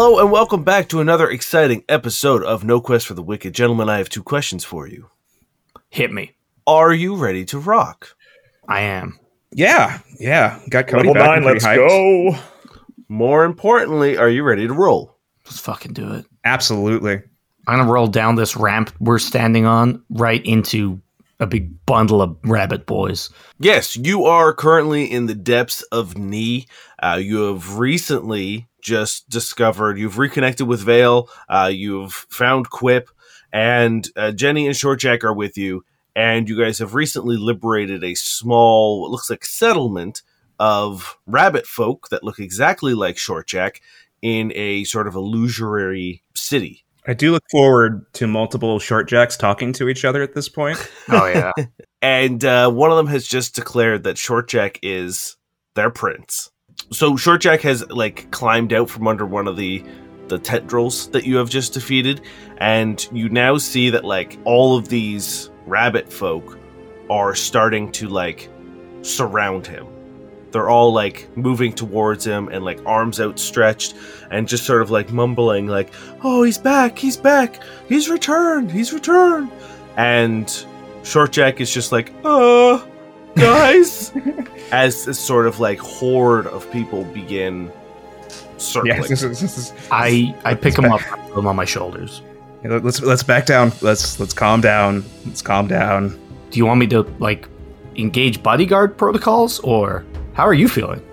Hello and welcome back to another exciting episode of No Quest for the Wicked. Gentlemen, I have two questions for you. Hit me. Are you ready to rock? I am. Yeah, yeah. Got Cody Level back. nine, I'm pretty let's hyped. go. More importantly, are you ready to roll? Let's fucking do it. Absolutely. I'm gonna roll down this ramp we're standing on right into a big bundle of rabbit boys. Yes, you are currently in the depths of Ni. Uh, you have recently just discovered, you've reconnected with Vale, uh, you've found Quip, and uh, Jenny and Shortjack are with you. And you guys have recently liberated a small, what looks like settlement of rabbit folk that look exactly like Shortjack in a sort of illusory city. I do look forward to multiple short jacks talking to each other at this point. Oh yeah. and uh, one of them has just declared that Shortjack is their prince. So Shortjack has like climbed out from under one of the the tendrils that you have just defeated, and you now see that like all of these rabbit folk are starting to like surround him. They're all like moving towards him and like arms outstretched and just sort of like mumbling like, "Oh, he's back! He's back! He's returned! He's returned!" And Shortjack is just like, "Uh, guys," as a sort of like horde of people begin circling. Yes, this is, this is, I I pick him up, put him on my shoulders. yeah, let's let's back down. Let's let's calm down. Let's calm down. Do you want me to like engage bodyguard protocols, or how are you feeling?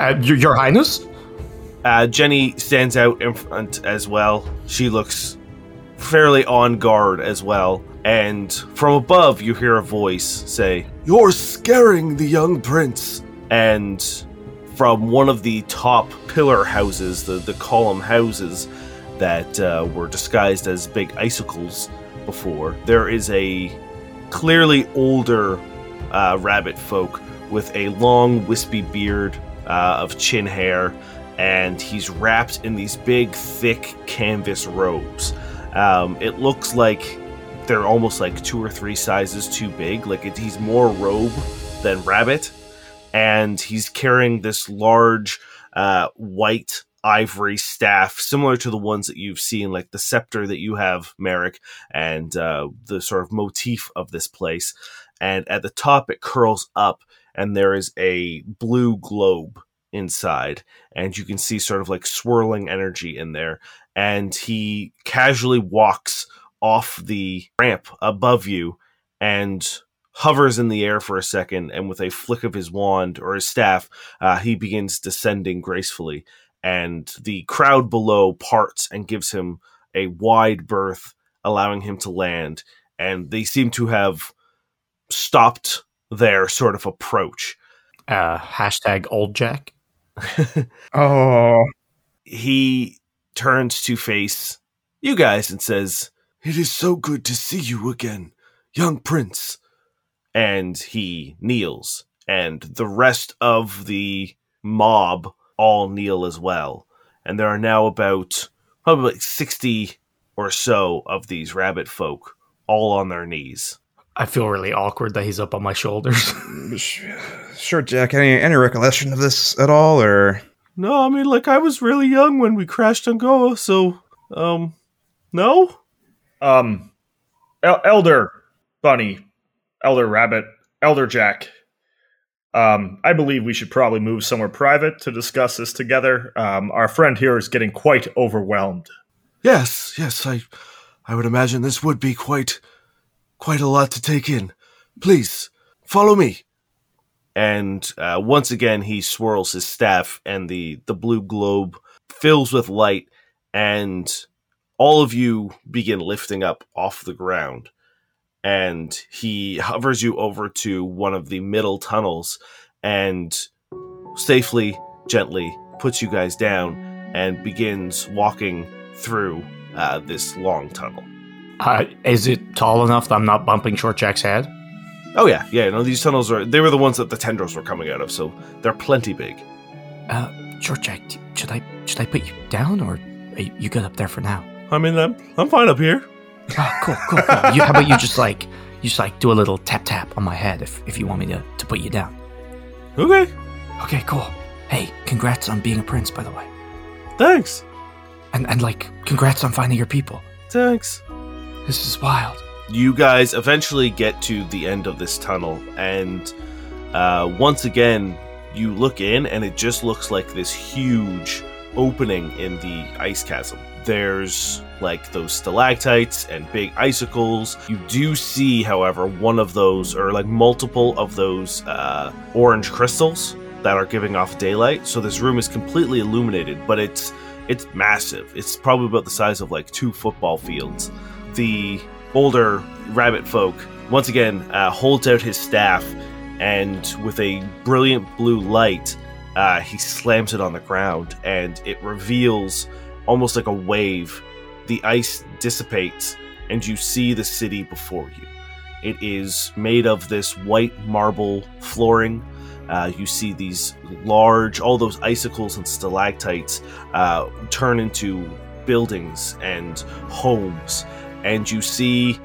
Uh, your, your Highness? Uh, Jenny stands out in front as well. She looks fairly on guard as well. And from above, you hear a voice say, You're scaring the young prince. And from one of the top pillar houses, the, the column houses that uh, were disguised as big icicles before, there is a clearly older uh, rabbit folk with a long, wispy beard uh, of chin hair and he's wrapped in these big, thick canvas robes. Um, it looks like they're almost like two or three sizes too big. Like it, he's more robe than rabbit, and he's carrying this large uh, white ivory staff, similar to the ones that you've seen, like the scepter that you have, Merrick, and uh, the sort of motif of this place. And at the top, it curls up, and there is a blue globe inside and you can see sort of like swirling energy in there. And he casually walks off the ramp above you and hovers in the air for a second. And with a flick of his wand or his staff, uh, he begins descending gracefully. And the crowd below parts and gives him a wide berth, allowing him to land. And they seem to have stopped their sort of approach. Uh, hashtag old Jack. Oh, he turns to face you guys and says, It is so good to see you again, young prince. And he kneels, and the rest of the mob all kneel as well. And there are now about probably like 60 or so of these rabbit folk all on their knees. I feel really awkward that he's up on my shoulders. sure, Jack. Any any recollection of this at all, or No, I mean, like, I was really young when we crashed on Goa, so, um, no? Um, El- Elder Bunny, Elder Rabbit, Elder Jack. Um, I believe we should probably move somewhere private to discuss this together. Um, our friend here is getting quite overwhelmed. Yes, yes, I I would imagine this would be quite quite a lot to take in. Please, follow me. And uh, once again he swirls his staff and the the blue globe fills with light and all of you begin lifting up off the ground and he hovers you over to one of the middle tunnels and safely gently puts you guys down and begins walking through uh, this long tunnel. uh, is it tall enough that I'm not bumping Short Jack's head? Oh yeah, yeah. No, these tunnels are. They were the ones that the tendrils were coming out of, so they're plenty big. Uh, Short Jack, should I should I put you down or you good up there for now? I mean, I'm I'm fine up here. Oh, cool, cool. cool. you, how about you just like you just like do a little tap tap on my head if if you want me to to put you down? Okay, Okay, cool. Hey, congrats on being a prince, by the way. thanks. And and like, congrats on finding your people. Thanks. This is wild. You guys eventually get to the end of this tunnel, and uh, once again, you look in, and it just looks like this huge opening in the ice chasm. There's like those stalactites and big icicles. You do see, however, one of those, or like multiple of those uh, orange crystals that are giving off daylight. So this room is completely illuminated, but it's it's massive. It's probably about the size of like two football fields. The older rabbit folk once again uh, holds out his staff, and with a brilliant blue light, uh, he slams it on the ground, and it reveals almost like a wave. The ice dissipates, and you see the city before you. It is made of this white marble flooring. Uh, you see these large, all those icicles and stalactites uh, turn into buildings and homes, and you see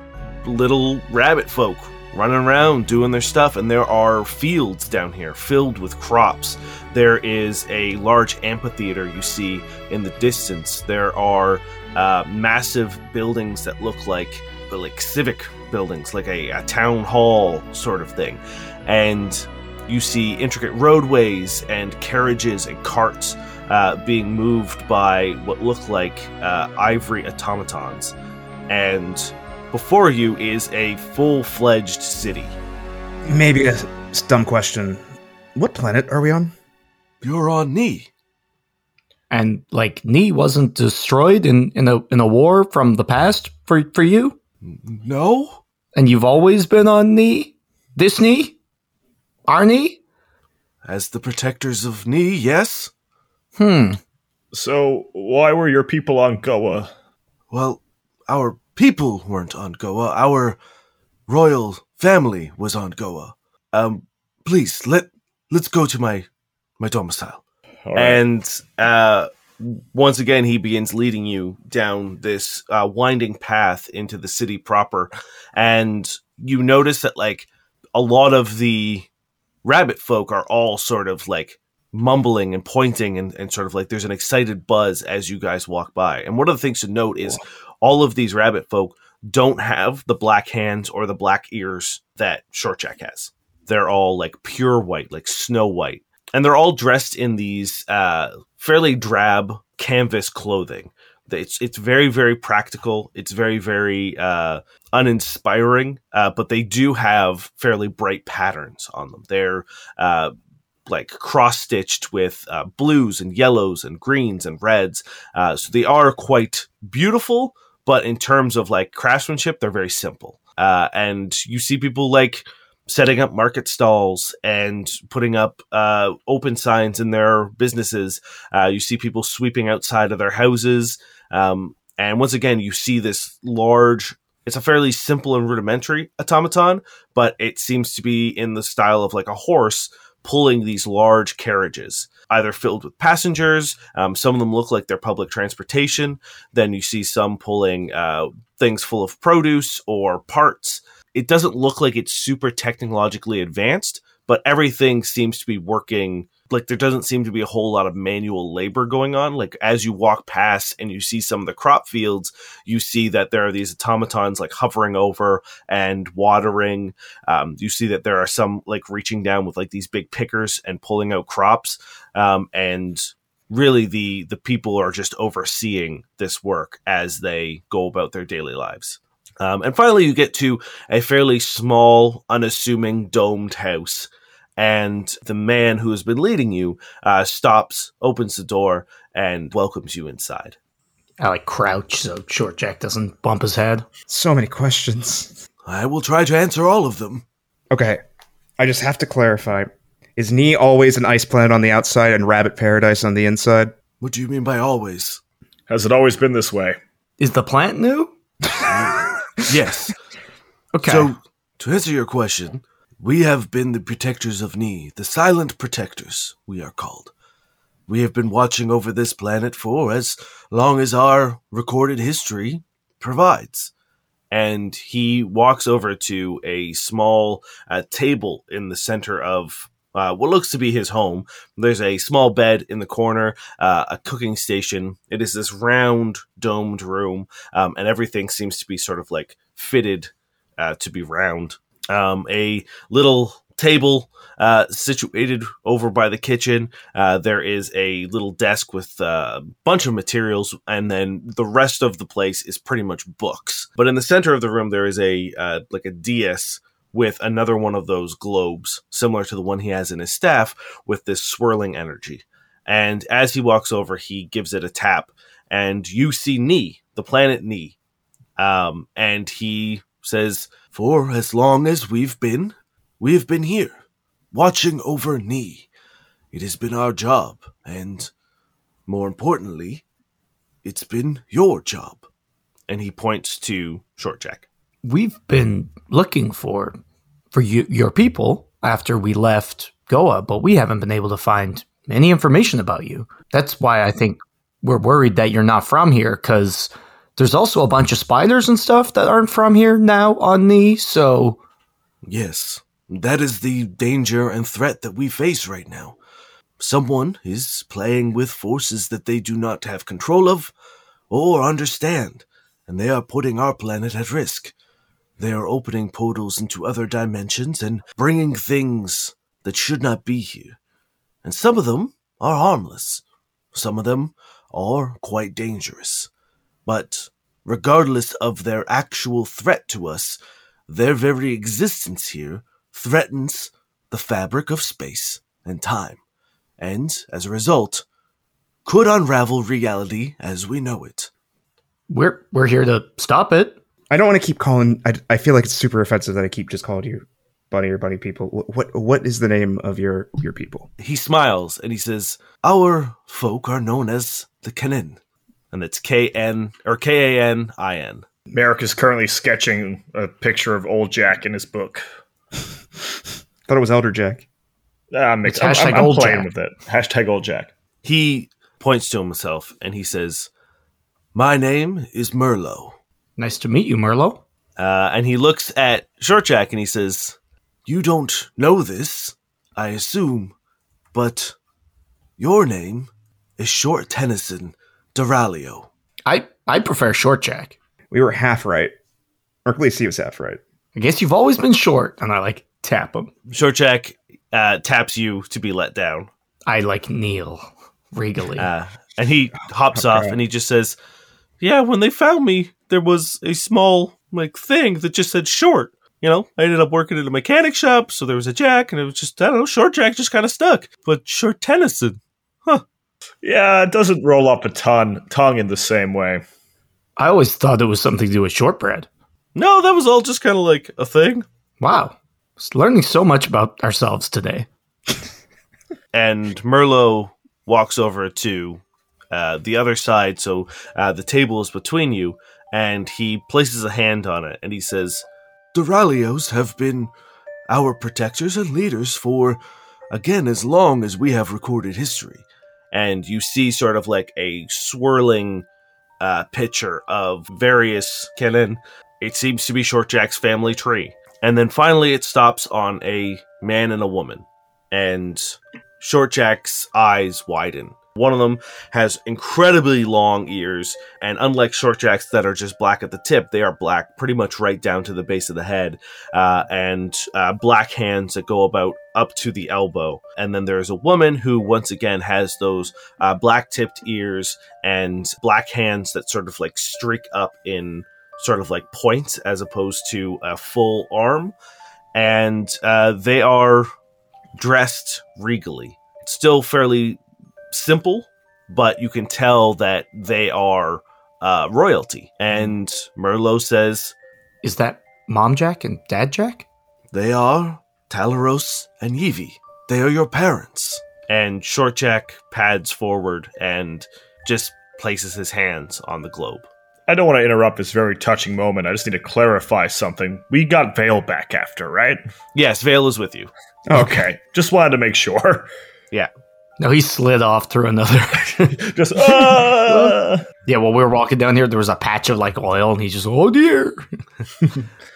little rabbit folk running around doing their stuff, and there are fields down here filled with crops. There is a large amphitheater you see in the distance. There are uh, massive buildings that look like like civic buildings, like a, a town hall sort of thing, and you see intricate roadways and carriages and carts uh, being moved by what look like uh, ivory automatons, and before you is a full-fledged city. Maybe a dumb question. What planet are we on? You're on Ni. And like, Ni wasn't destroyed in in a in a war from the past for for you. No, And you've always been on Ni. This Ni, our Ni. as the protectors of Ni, yes. Hmm. So, why were your people on Goa? Well, our people weren't on Goa. Our royal family was on Goa. Um, please let let's go to my my domicile. Right. And uh, once again, he begins leading you down this uh, winding path into the city proper, and you notice that like a lot of the rabbit folk are all sort of like mumbling and pointing and, and sort of like there's an excited buzz as you guys walk by. And one of the things to note is all of these rabbit folk don't have the black hands or the black ears that Shortjack has. They're all like pure white, like snow white. And they're all dressed in these uh, fairly drab canvas clothing. It's it's very very practical. It's very very uh, uninspiring, uh, but they do have fairly bright patterns on them. They're uh, like cross stitched with uh, blues and yellows and greens and reds. Uh, so they are quite beautiful, but in terms of like craftsmanship, they're very simple. And you see people like setting up market stalls and putting up uh, open signs in their businesses. Uh, you see people sweeping outside of their houses. Um, and once again, you see this large. It's a fairly simple and rudimentary automaton, but it seems to be in the style of like a horse pulling these large carriages, either filled with passengers. Um, some of them look like they're public transportation. Then you see some pulling uh, things full of produce or parts. It doesn't look like it's super technologically advanced, but everything seems to be working. Like there doesn't seem to be a whole lot of manual labor going on. Like as you walk past and you see some of the crop fields, you see that there are these automatons like hovering over and watering. Um, you see that there are some like reaching down with like these big pickers and pulling out crops. Um, and really, the the people are just overseeing this work as they go about their daily lives. Um, and finally, you get to a fairly small, unassuming domed house. And the man who has been leading you uh, stops, opens the door, and welcomes you inside. I like crouch so Short Jack doesn't bump his head. So many questions. I will try to answer all of them. Okay, I just have to clarify. Is Ni always an ice planet on the outside and Rabbit Paradise on the inside? What do you mean by always? Has it always been this way? Is the plant new? Yes. Okay. So, to answer your question, we have been the protectors of Ni, the silent protectors, we are called. We have been watching over this planet for as long as our recorded history provides. And he walks over to a small uh, table in the center of uh, what looks to be his home. There's a small bed in the corner, uh, a cooking station. It is this round, domed room, um, and everything seems to be sort of like fitted uh, to be round. Um, a little table uh, situated over by the kitchen. Uh, there is a little desk with a bunch of materials, and then the rest of the place is pretty much books. But in the center of the room, there is a uh, like a dais with another one of those globes, similar to the one he has in his staff, with this swirling energy. And as he walks over, he gives it a tap, and you see Ni, the planet Ni. Um, and he says, For as long as we've been, we've been here, watching over Ni. It has been our job, and more importantly, it's been your job. And he points to Short Jack. We've been looking for for you, your people after we left Goa, but we haven't been able to find any information about you. That's why I think we're worried that you're not from here because there's also a bunch of spiders and stuff that aren't from here now on the so Yes, that is the danger and threat that we face right now. Someone is playing with forces that they do not have control of or understand, and they are putting our planet at risk. They are opening portals into other dimensions and bringing things that should not be here. And some of them are harmless. Some of them are quite dangerous. But regardless of their actual threat to us, their very existence here threatens the fabric of space and time, and as a result, could unravel reality as we know it. we're we're here to stop it. I don't want to keep calling. I, I feel like it's super offensive that I keep just calling you bunny or bunny people. What, what what is the name of your your people? He smiles and he says, Our folk are known as the Kanin. And it's K N or K A N I N. Merrick is currently sketching a picture of old Jack in his book. Thought it was Elder Jack. Ah, Mix, It's I'm, hashtag I'm, I'm old playing Jack. with it. Hashtag old Jack. He points to himself and he says, My name is Merlot. Nice to meet you, Merlo. Uh, and he looks at Short Jack and he says, You don't know this, I assume, but your name is Short Tennyson Duralio. I I prefer short Jack. We were half right, or at least he was half right. I guess you've always been short, and I like tap him. Short Jack uh, taps you to be let down. I like kneel regally. Uh, and he hops Okay. off and he just says, Yeah, when they found me, there was a small like thing that just said short. You know, I ended up working at a mechanic shop, so there was a jack, and it was just I don't know, short jack just kind of stuck. But short Tennyson, huh? Yeah, it doesn't roll up a ton tongue in the same way. I always thought it was something to do with shortbread. no, that was all just kind of like a thing. Wow, Just learning so much about ourselves today. and Merlot walks over to uh, the other side, so uh, the table is between you, and he places a hand on it, and he says, "Duralios have been our protectors and leaders for, again, as long as we have recorded history." And you see sort of like a swirling uh, picture of various Kanin. It seems to be Short Jack's family tree. And then finally it stops on a man and a woman. And Short Jack's eyes widen. One of them has incredibly long ears, and unlike Short Jack's that are just black at the tip, they are black pretty much right down to the base of the head, uh, and uh, black hands that go about up to the elbow. And then there's a woman who, once again, has those uh, black tipped ears and black hands that sort of like streak up in sort of like points as opposed to a full arm. And uh, they are dressed regally. Still fairly simple, but you can tell that they are uh, royalty. And Merlot says Is that Mom Jack and Dad Jack? they are Talaros and Yivi. They are your parents. And Short Jack pads forward and just places his hands on the globe. I don't want to interrupt this very touching moment. I just need to clarify something. We got Vale back after, right? Yes, Vale is with you. Okay. just wanted to make sure. No, he slid off through another. just, uh, yeah, while we were walking down here, there was a patch of like oil, and he just, oh dear.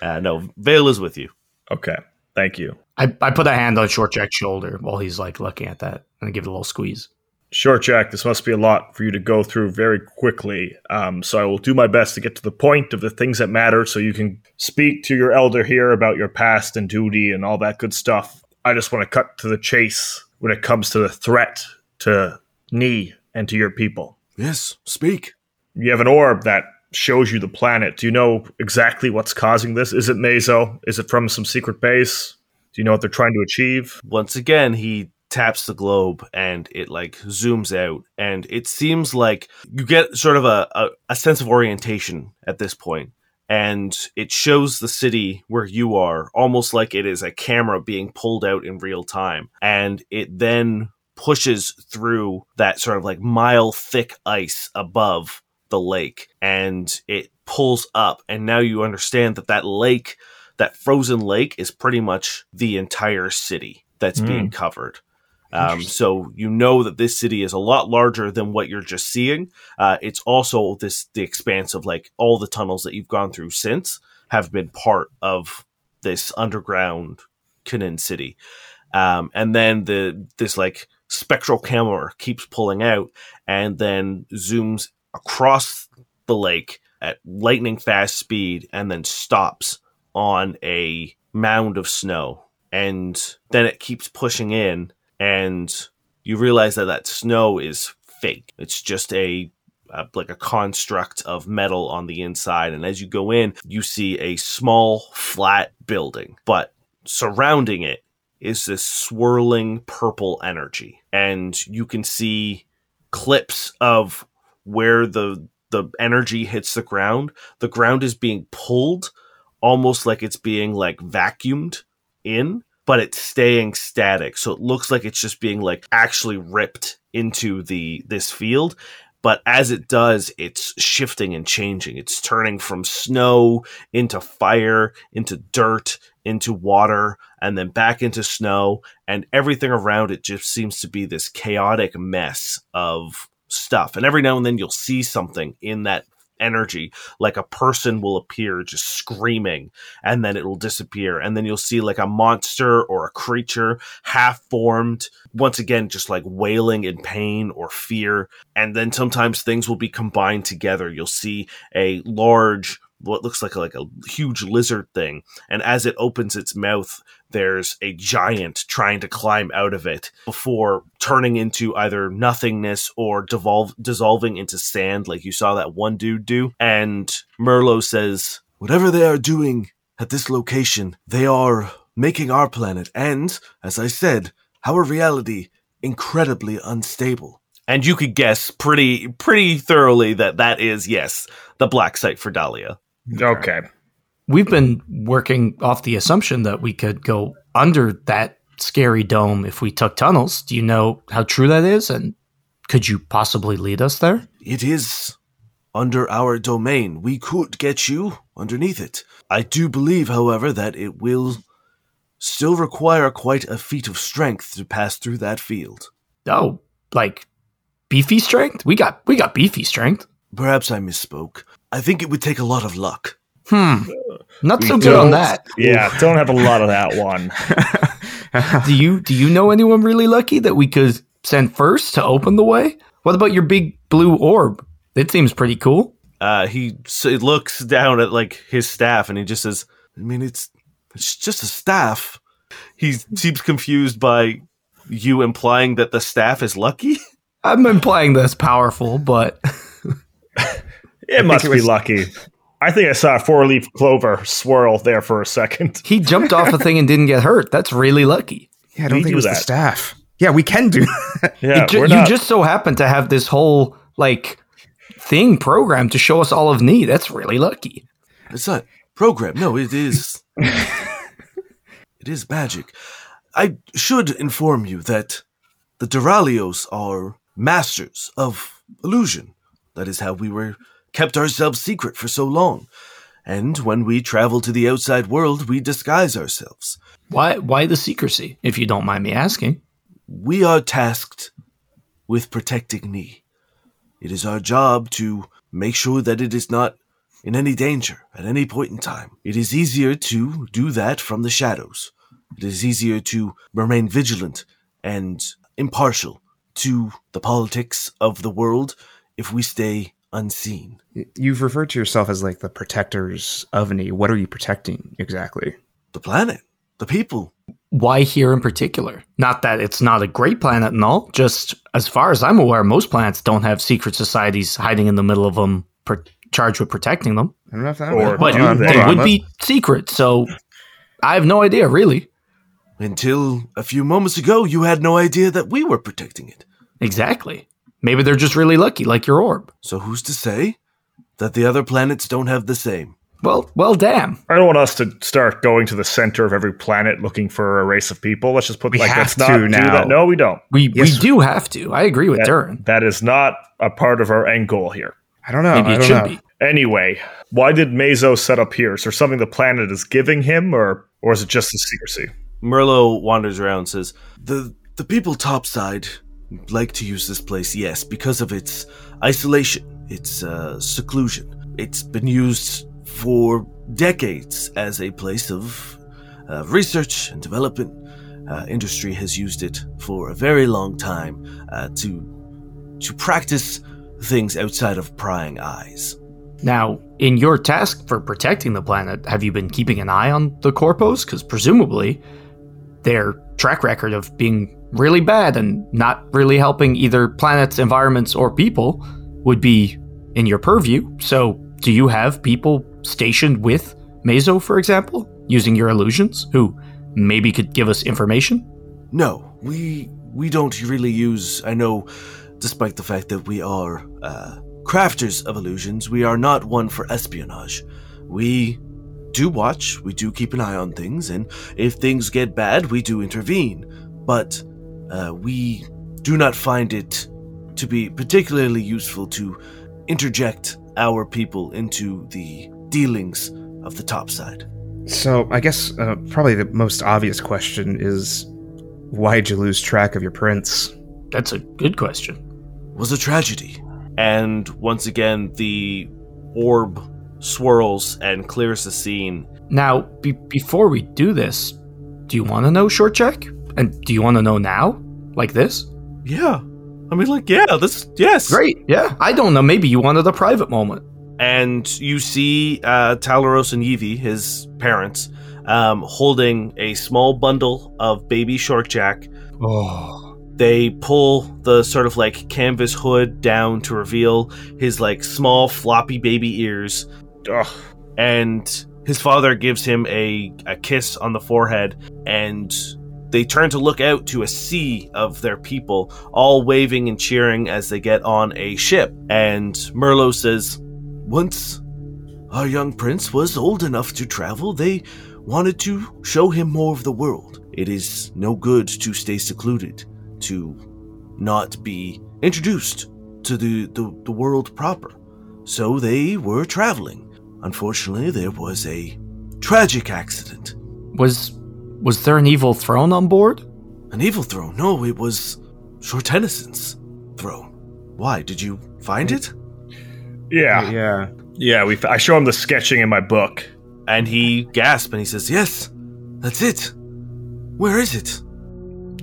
Uh, no, Vale is with you. Okay. Thank you. I, I put a hand on Short Jack's shoulder while he's like looking at that and I give it a little squeeze. Short Jack, this must be a lot for you to go through very quickly. Um, so I will do my best to get to the point of the things that matter so you can speak to your elder here about your past and duty and all that good stuff. I just want to cut to the chase when it comes to the threat to me and to your people. Yes, speak. You have an orb that shows you the planet. Do you know exactly what's causing this? Is it Mazo? Is it from some secret base? Do you know what they're trying to achieve? Once again, he taps the globe and it like zooms out and it seems like you get sort of a, a, a sense of orientation at this point and it shows the city where you are almost like it is a camera being pulled out in real time. And it then pushes through that sort of like mile thick ice above the lake. And it pulls up. And now you understand that that lake that frozen lake is pretty much the entire city that's Mm. being covered um, so you know that this city is a lot larger than what you're just seeing. Uh, it's also this the expanse of like all the tunnels that you've gone through since have been part of this underground Kanin city. Um, and then the this like spectral camera keeps pulling out and then zooms across the lake at lightning fast speed and then stops on a mound of snow. And then it keeps pushing in and you realize that that snow is fake. It's just a like a construct of metal on the inside and as you go in you see a small flat building but surrounding it is this swirling purple energy and you can see clips of where the the energy hits the ground. The ground is being pulled almost like it's being like vacuumed in but it's staying static. So it looks like it's just being like actually ripped into the this field but as it does it's shifting and changing. It's turning from snow into fire into dirt into water and then back into snow and everything around it just seems to be this chaotic mess of stuff. And every now and then you'll see something in that energy like a person will appear just screaming and then it'll disappear. And then you'll see like a monster or a creature half formed once again just like wailing in pain or fear. And then sometimes things will be combined together. You'll see a large what looks like a, like a huge lizard thing and as it opens its mouth there's a giant trying to climb out of it before turning into either nothingness or devolve, dissolving into sand like you saw that one dude do. And Merlo says whatever they are doing at this location they are making our planet and as i said our reality incredibly unstable. And you could guess pretty pretty thoroughly that that is yes the black site for dahlia Okay. We've been working off the assumption that we could go under that scary dome if we took tunnels. Do you know how true that is? And could you possibly lead us there? It is under our domain. We could get you underneath it. I do believe, however, that it will still require quite a feat of strength to pass through that field. Oh, like beefy strength? We got we got beefy strength. Perhaps I misspoke. I think it would take a lot of luck. Hmm. Not We so good on that. Yeah, don't have a lot of that one. Do you do you know anyone really lucky that we could send first to open the way? What about your big blue orb? It seems pretty cool. Uh, he s- looks down at like his staff and he just says, "I mean, it's it's just a staff." He seems confused by you implying that the staff is lucky. I'm implying that's powerful, but It must it be was- lucky. I think I saw a four leaf clover swirl there for a second. he jumped off a thing and didn't get hurt. That's really lucky. Yeah, I don't We think do it was the staff. Yeah, we can do that. Yeah, ju- we're you just so happen to have this whole like thing programmed to show us all of need. That's really lucky. It's not program. No, it is. it is magic. I should inform you that the Duralios are masters of illusion. That is how we were kept ourselves secret for so long. And when we travel to the outside world, we disguise ourselves. Why why the secrecy, if you don't mind me asking? We are tasked with protecting Ni. It is our job to make sure that it is not in any danger at any point in time. It is easier to do that from the shadows. It is easier to remain vigilant and impartial to the politics of the world if we stay unseen. You've referred to yourself as like the protectors of Ni. What are you protecting exactly? The planet, the people. Why here in particular? Not that it's not a great planet and all, just as far as I'm aware, most planets don't have secret societies hiding in the middle of them, per- charged with protecting them. I don't know if that. Or But do they? they would be secret, so I have no idea, really. Until a few moments ago, you had no idea that we were protecting it. Exactly. Maybe they're just really lucky, like your orb. So who's to say that the other planets don't have the same? Well, well, damn. I don't want us to start going to the center of every planet looking for a race of people. Let's just put We like have let's not to do now. that. No, we don't. We Yes. we do have to. I agree with That- Durrin. That is not a part of our end goal here. I don't know. Maybe I it should know. be. Anyway, why did Mazo set up here? Is there something the planet is giving him, or or is it just the secrecy? Merlo wanders around and says, The the people topside like to use this place, yes, because of its isolation, its uh, seclusion. It's been used for decades as a place of uh, research and development. Uh, industry has used it for a very long time uh, to to practice things outside of prying eyes. Now, in your task for protecting the planet, have you been keeping an eye on the Corpos? Because presumably, their track record of being really bad and not really helping either planets, environments, or people would be in your purview. So, do you have people stationed with Mazo, for example, using your illusions, who maybe could give us information? No, we we don't really use. I know, despite the fact that we are uh, crafters of illusions, we are not one for espionage. We do watch, we do keep an eye on things, and if things get bad, we do intervene. But uh, we do not find it to be particularly useful to interject our people into the dealings of the top side. So I guess uh, probably the most obvious question is why'd you lose track of your prince? That's a good question. was a tragedy. And once again, the orb swirls and clears the scene. Now, be- before we do this, do you want to know short Jack? And do you want to know now? Like this? Yeah. I mean, like, yeah, this, yes. Great. Yeah. I don't know. Maybe you wanted a private moment. And you see uh, Talaros and Yivi, his parents, um, holding a small bundle of baby short jack. Oh. They pull the sort of like canvas hood down to reveal his like small floppy baby ears. Ugh. and his father gives him a, a kiss on the forehead and they turn to look out to a sea of their people all waving and cheering as they get on a ship. And merlot says once our young prince was old enough to travel they wanted to show him more of the world. It is no good to stay secluded to not be introduced to the, the, the world proper. So they were traveling. Unfortunately, there was a tragic accident. Was was there an evil throne on board? An evil throne? No, it was Short Tennyson's throne. Why? Did you find it? Yeah, Yeah. yeah. We. I show him the sketching in my book. And he gasps and he says, Yes, that's it. Where is it?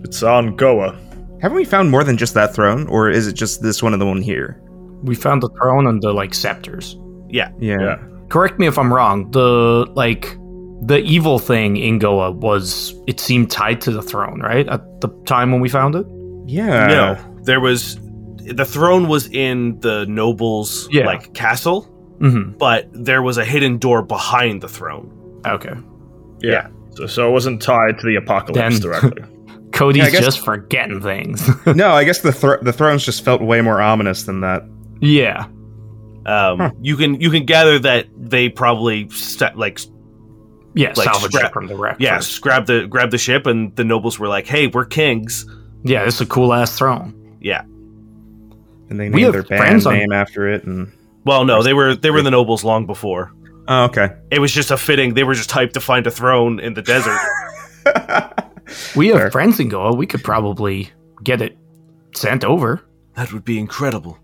It's on Goa. Haven't we found more than just that throne, or is it just this one and the one here? We found the throne and the like scepters. Yeah. Yeah. Yeah. Correct me if I'm wrong. The like the evil thing in Goa was it seemed tied to the throne, right? At the time when we found it? Yeah. no, there was. The throne was in the noble's Yeah. like castle, Mm-hmm. but there was a hidden door behind the throne. Okay. Yeah. So, so it wasn't tied to the apocalypse Then- directly. Cody's Yeah, guess- just forgetting things. no, I guess the thro- the thrones just felt way more ominous than that. yeah. Um, Huh. You can you can gather that they probably sta like Yeah, Like salvage scrap- it from the wreck. yes first. grab the grab the ship and the nobles were like, hey, we're kings. Yeah, this is a cool ass throne. Yeah. And they named their band friends on- name after it. And Well, no, they were they were the nobles long before. oh, okay. It was just a fitting. They were just hyped to find a throne in the desert. We have Fair. friends in Goa. We could probably get it sent over. that would be incredible.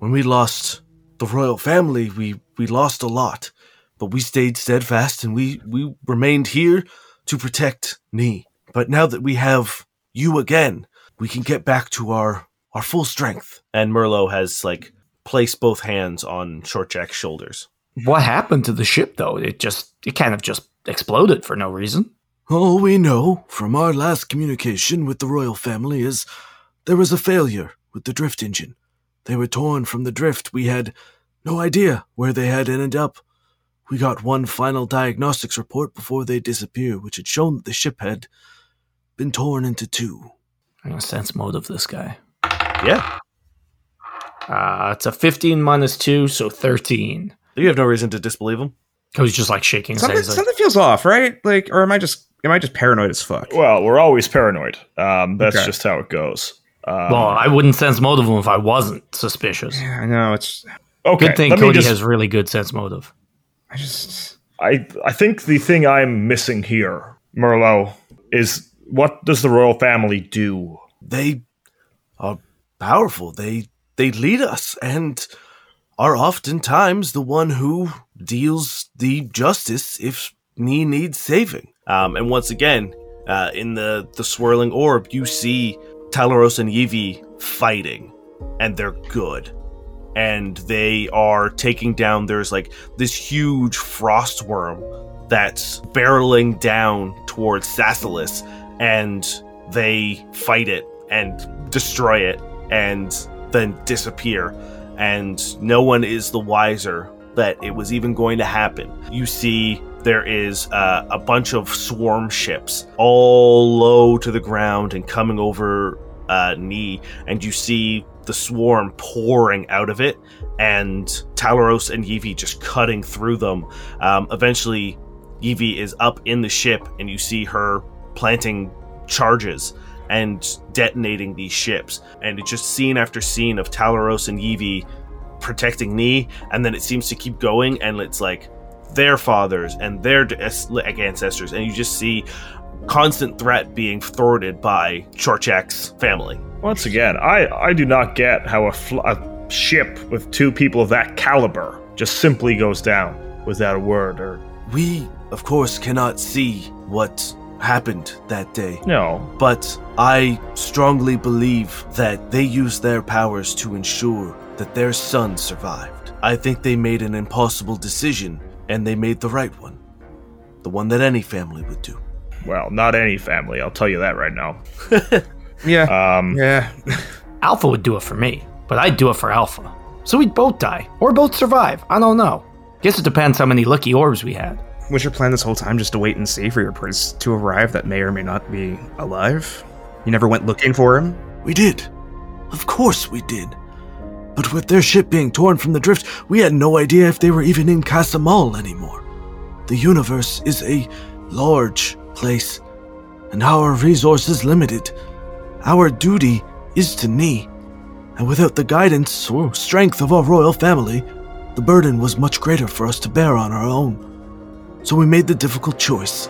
When we lost the royal family, we we lost a lot, but we stayed steadfast and we we remained here to protect me. But now that we have you again, we can get back to our our full strength. And Merlo has like placed both hands on Short Jack's shoulders. What happened to the ship, though? It just, it kind of just exploded for no reason. All we know from our last communication with the royal family is there was a failure with the drift engine. They were torn from the drift. We had no idea where they had ended up. We got one final diagnostics report before they disappeared, which had shown that the ship had been torn into two. I'm gonna sense motive this guy. Yeah. Uh, it's a 15 minus 2, so 13. You have no reason to disbelieve him. I was just like shaking his head. Something, like, feels off, right? Like, or am I just am I just paranoid as fuck? Well, we're always paranoid. Um, that's Okay. just how it goes. Um, well, I wouldn't sense motive him if I wasn't suspicious. Yeah, I know it's. okay, Good thing let me Cody just- has really good sense motive. I just. I I think the thing I'm missing here, Merlot, is what does the royal family do? They are powerful. They they lead us and are oftentimes the one who deals the justice if Ni needs saving. Um, and once again, uh, in the, the swirling orb, you see Talaros and Yivi fighting, and they're good. And they are taking down, there's like this huge frost worm that's barreling down towards Sasilis, and they fight it and destroy it and then disappear. And no one is the wiser that it was even going to happen. You see, there is uh, a bunch of swarm ships all low to the ground and coming over uh, Ni, and you see the swarm pouring out of it, and Talaros and Yivi just cutting through them. Um, eventually, Yivi is up in the ship, and you see her planting charges and detonating these ships. And it's just scene after scene of Talaros and Yivi protecting Ni, and then it seems to keep going, and it's like their fathers and their ancestors, and you just see constant threat being thwarted by Shortjack's family. Once again, I I do not get how a, fl- a ship with two people of that caliber just simply goes down without a word or We, of course, cannot see what happened that day. no. But I strongly believe that they used their powers to ensure that their son survived. I think they made an impossible decision, and they made the right one. The one that any family would do. Well, not any family. I'll tell you that right now. Yeah. Um, yeah. Alpha would do it for me, but I'd do it for Alpha. So we'd both die, or both survive. I don't know. Guess it depends how many lucky orbs we had. Was your plan this whole time just to wait and see for your prince to arrive that may or may not be alive? You never went looking for him? We did. Of course we did. But with their ship being torn from the drift, we had no idea if they were even in Casamal anymore. The universe is a large place, and our resources limited. Our duty is to Ni, and without the guidance or strength of our royal family, the burden was much greater for us to bear on our own. So we made the difficult choice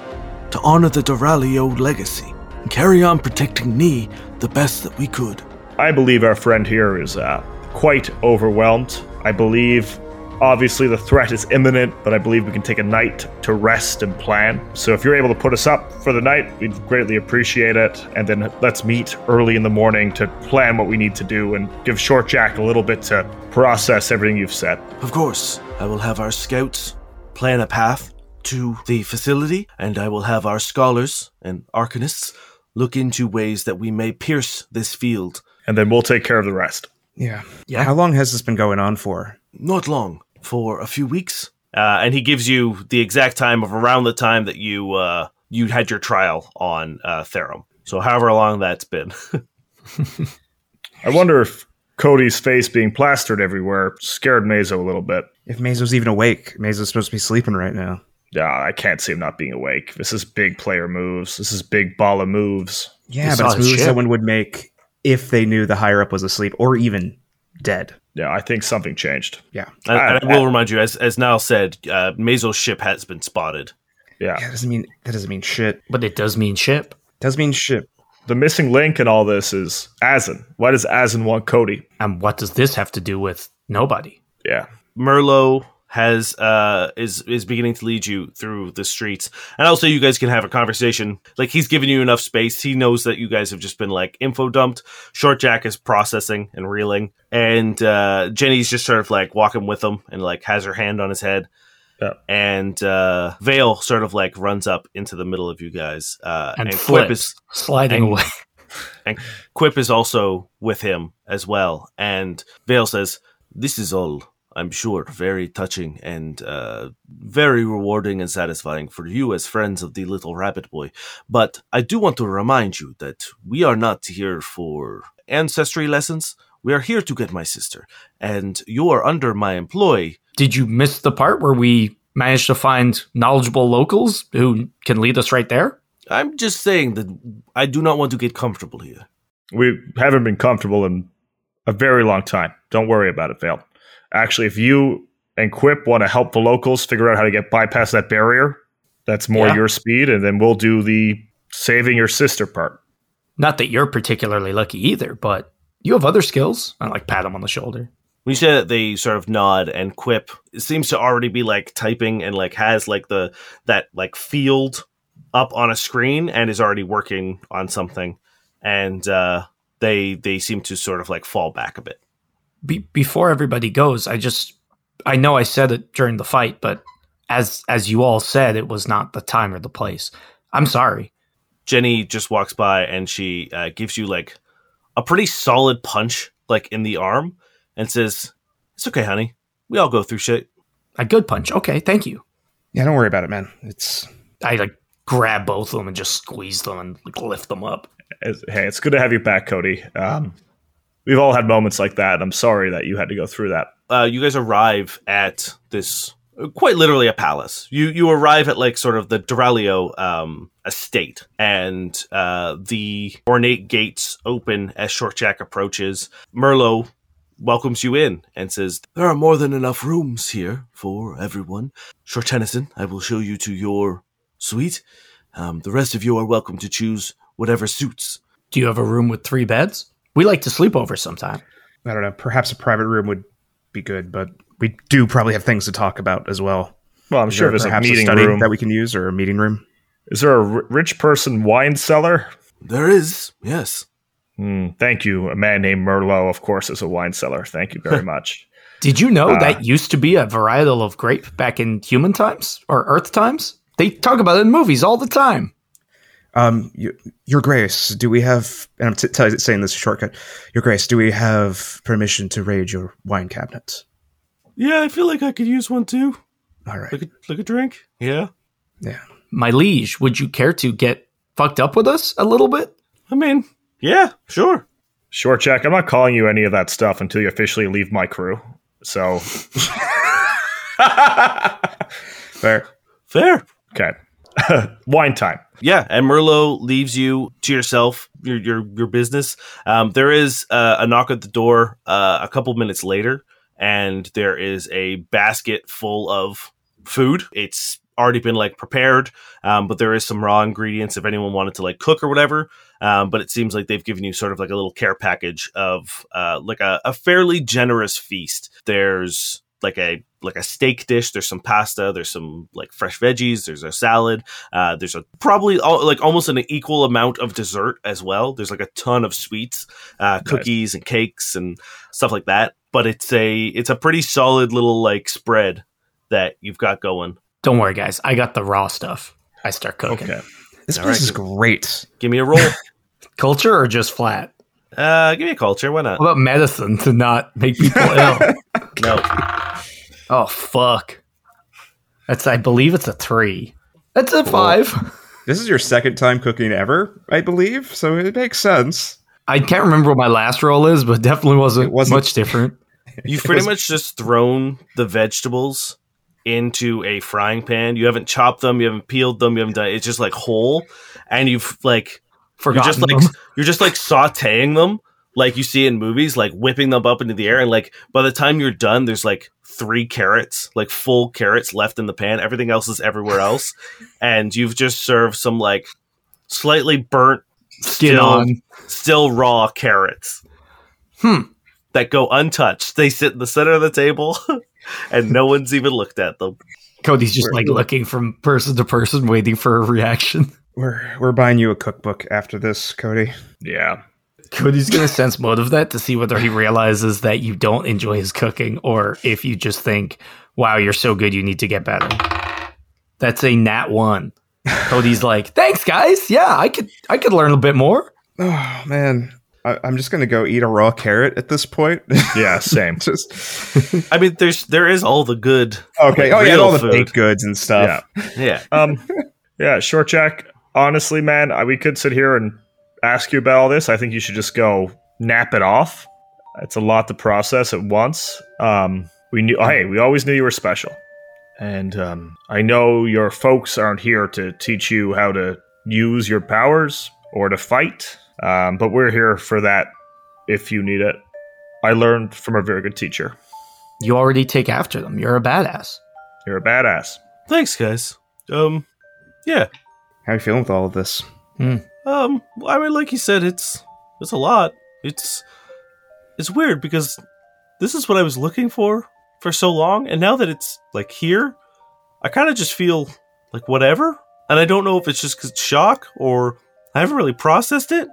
to honor the Duralio legacy and carry on protecting Ni the best that we could. I believe our friend here is uh, quite overwhelmed. I believe, obviously, the threat is imminent, but I believe we can take a night to rest and plan. So if you're able to put us up for the night, we'd greatly appreciate it. And then let's meet early in the morning to plan what we need to do and give Short Jack a little bit to process everything you've said. Of course, I will have our scouts plan a path to the facility, and I will have our scholars and arcanists look into ways that we may pierce this field. And then we'll take care of the rest. Yeah. Yeah. How long has this been going on for? Not long, for a few weeks. Uh, and he gives you the exact time of around the time that you uh, you had your trial on uh, Therum. So however long that's been. I wonder if Cody's face being plastered everywhere scared Mazo a little bit. If Mazo's even awake, Mazo's supposed to be sleeping right now. Yeah, I can't see him not being awake. This is big player moves. This is big ball of moves. Yeah, He but it's moves ship. someone would make if they knew the higher up was asleep or even dead. Yeah, I think something changed. Yeah. And, I- and I will remind you, as as Niall said, uh, Mazo's ship has been spotted. Yeah. Yeah, that doesn't mean that doesn't mean shit. But it does mean ship. does mean ship. The missing link in all this is Azen. Why does Azen want Cody? And what does this have to do with nobody? Yeah. Merlot has uh is is beginning to lead you through the streets and also you guys can have a conversation like he's giving you enough space he knows that you guys have just been like info dumped short jack is processing and reeling and uh jenny's just sort of like walking with him and like has her hand on his head Yeah. and uh vale sort of like runs up into the middle of you guys uh And Quip flips, is sliding and- away. And Quip is also with him as well. And Vale says, This is all, I'm sure, very touching and uh, very rewarding and satisfying for you as friends of the little rabbit boy. But I do want to remind you that we are not here for ancestry lessons. We are here to get my sister. And you are under my employ. Did you miss the part where we managed to find knowledgeable locals who can lead us right there? I'm just saying that I do not want to get comfortable here. We haven't been comfortable in a very long time. Don't worry about it, Vale. Actually, if you and Quip want to help the locals figure out how to get bypass that barrier, that's more Yeah. your speed, and then we'll do the saving your sister part. Not that you're particularly lucky either, but you have other skills. I like pat him on the shoulder. When you say that, they sort of nod, and Quip seems to already be like typing and like has like the that like field up on a screen and is already working on something, and uh, they they seem to sort of like fall back a bit. Be- before everybody goes, I just I know I said it during the fight, but as as you all said, it was not the time or the place. I'm sorry. Jenny just walks by and she uh, gives you like a pretty solid punch like in the arm and says, "It's okay, honey. We all go through shit." A good punch. Okay, thank you. Yeah, don't worry about it, man. It's I like grab both of them and just squeeze them and like, lift them up. Hey, it's good to have you back, Cody. Um, we've all had moments like that. I'm sorry that you had to go through that. uh, you guys arrive at this quite literally a palace. You you arrive at like sort of the Duralio um, estate, and uh, the ornate gates open as Short Jack approaches. Merlot welcomes you in and says, There are more than enough rooms here for everyone. Short Tennyson, I will show you to your suite. Um, the rest of you are welcome to choose whatever suits. Do you have a room with three beds? We like to sleep over sometime. I don't know. Perhaps a private room would be good, but we do probably have things to talk about as well. Well, I'm Is sure there there's a perhaps meeting study room. that we can use or a meeting room. Is there a r- rich person wine cellar? There is, yes. Hmm, thank you. A man named Merlot, of course, is a wine cellar. Thank you very much. Did you know Uh, that used to be a varietal of grape back in human times or Earth times? They talk about it in movies all the time. Um, you, Your Grace, do we have? And I'm t- t- saying this shortcut. Your Grace, do we have permission to raid your wine cabinet? "Yeah, I feel like I could use one too. All right. Like a like a drink. Yeah, Yeah. My liege, would you care to get fucked up with us a little bit? I mean, yeah, sure." Sure, check. I'm not calling you any of that stuff until you officially leave my crew. So, Fair. Fair. okay. wine time. Yeah, and Merlot leaves you to yourself, your your your business. Um, there is uh, a knock at the door uh, a couple minutes later, and there is a basket full of food. It's already been like prepared, um, but there is some raw ingredients if anyone wanted to like cook or whatever. Um, but it seems like they've given you sort of like a little care package of uh, like a, a fairly generous feast. There's like a like a steak dish. There's some pasta. There's some like fresh veggies. There's a salad. Uh, there's a probably al- like almost an equal amount of dessert as well. There's like a ton of sweets, uh, cookies and cakes and stuff like that. But it's a it's a pretty solid little like spread that you've got going. Don't worry, guys. I got the raw stuff. I start cooking. Okay. This All place right. is great. Give me a roll. Culture or just flat? uh, give me a culture. Why not? What about medicine to not make people ill? No. Oh fuck. That's I believe it's a three. That's a five. This is your second time cooking ever, I believe. So it makes sense. I can't remember what my last roll is, but definitely wasn't, It wasn't- much different. You've pretty much just thrown the vegetables into a frying pan. You haven't chopped them. You haven't peeled them. You haven't done. It's just like whole, and you've like you're Forgotten just like you're just like sautéing them like you see in movies, like whipping them up into the air, and like by the time you're done, there's like three carrots, like full carrots left in the pan. Everything else is everywhere else, and you've just served some like slightly burnt, skin still, on. still raw carrots. Hmm. that go untouched. They sit in the center of the table, and no one's even looked at them. Cody's just like looking from person to person, waiting for a reaction. We're we're buying you a cookbook after this, Cody. Yeah. Cody's gonna sense motive that to see whether he realizes that you don't enjoy his cooking or if you just think, "Wow, you're so good, you need to get better." That's a nat one. Cody's like, "Thanks, guys. Yeah, I could I could learn a bit more." Oh man, I, I'm just gonna go eat a raw carrot at this point. Yeah, same. just I mean, there's there is all the good. okay. like, oh yeah, and real all the food. baked goods and stuff. yeah. Yeah, Um, yeah, short Jack. Honestly, man, I, we could sit here and ask you about all this. I think you should just go nap it off. It's a lot to process at once. Um, we knew. Hey, we always knew you were special, and um, I know your folks aren't here to teach you how to use your powers or to fight. Um, but we're here for that if you need it. I learned from a very good teacher. You already take after them. You're a badass. You're a badass. thanks, guys. Um, yeah. How are you feeling with all of this? Um, I mean, like you said, it's it's a lot. It's it's weird because this is what I was looking for for so long, and now that it's like here, I kind of just feel like whatever, and I don't know if it's just 'cause shock or I haven't really processed it,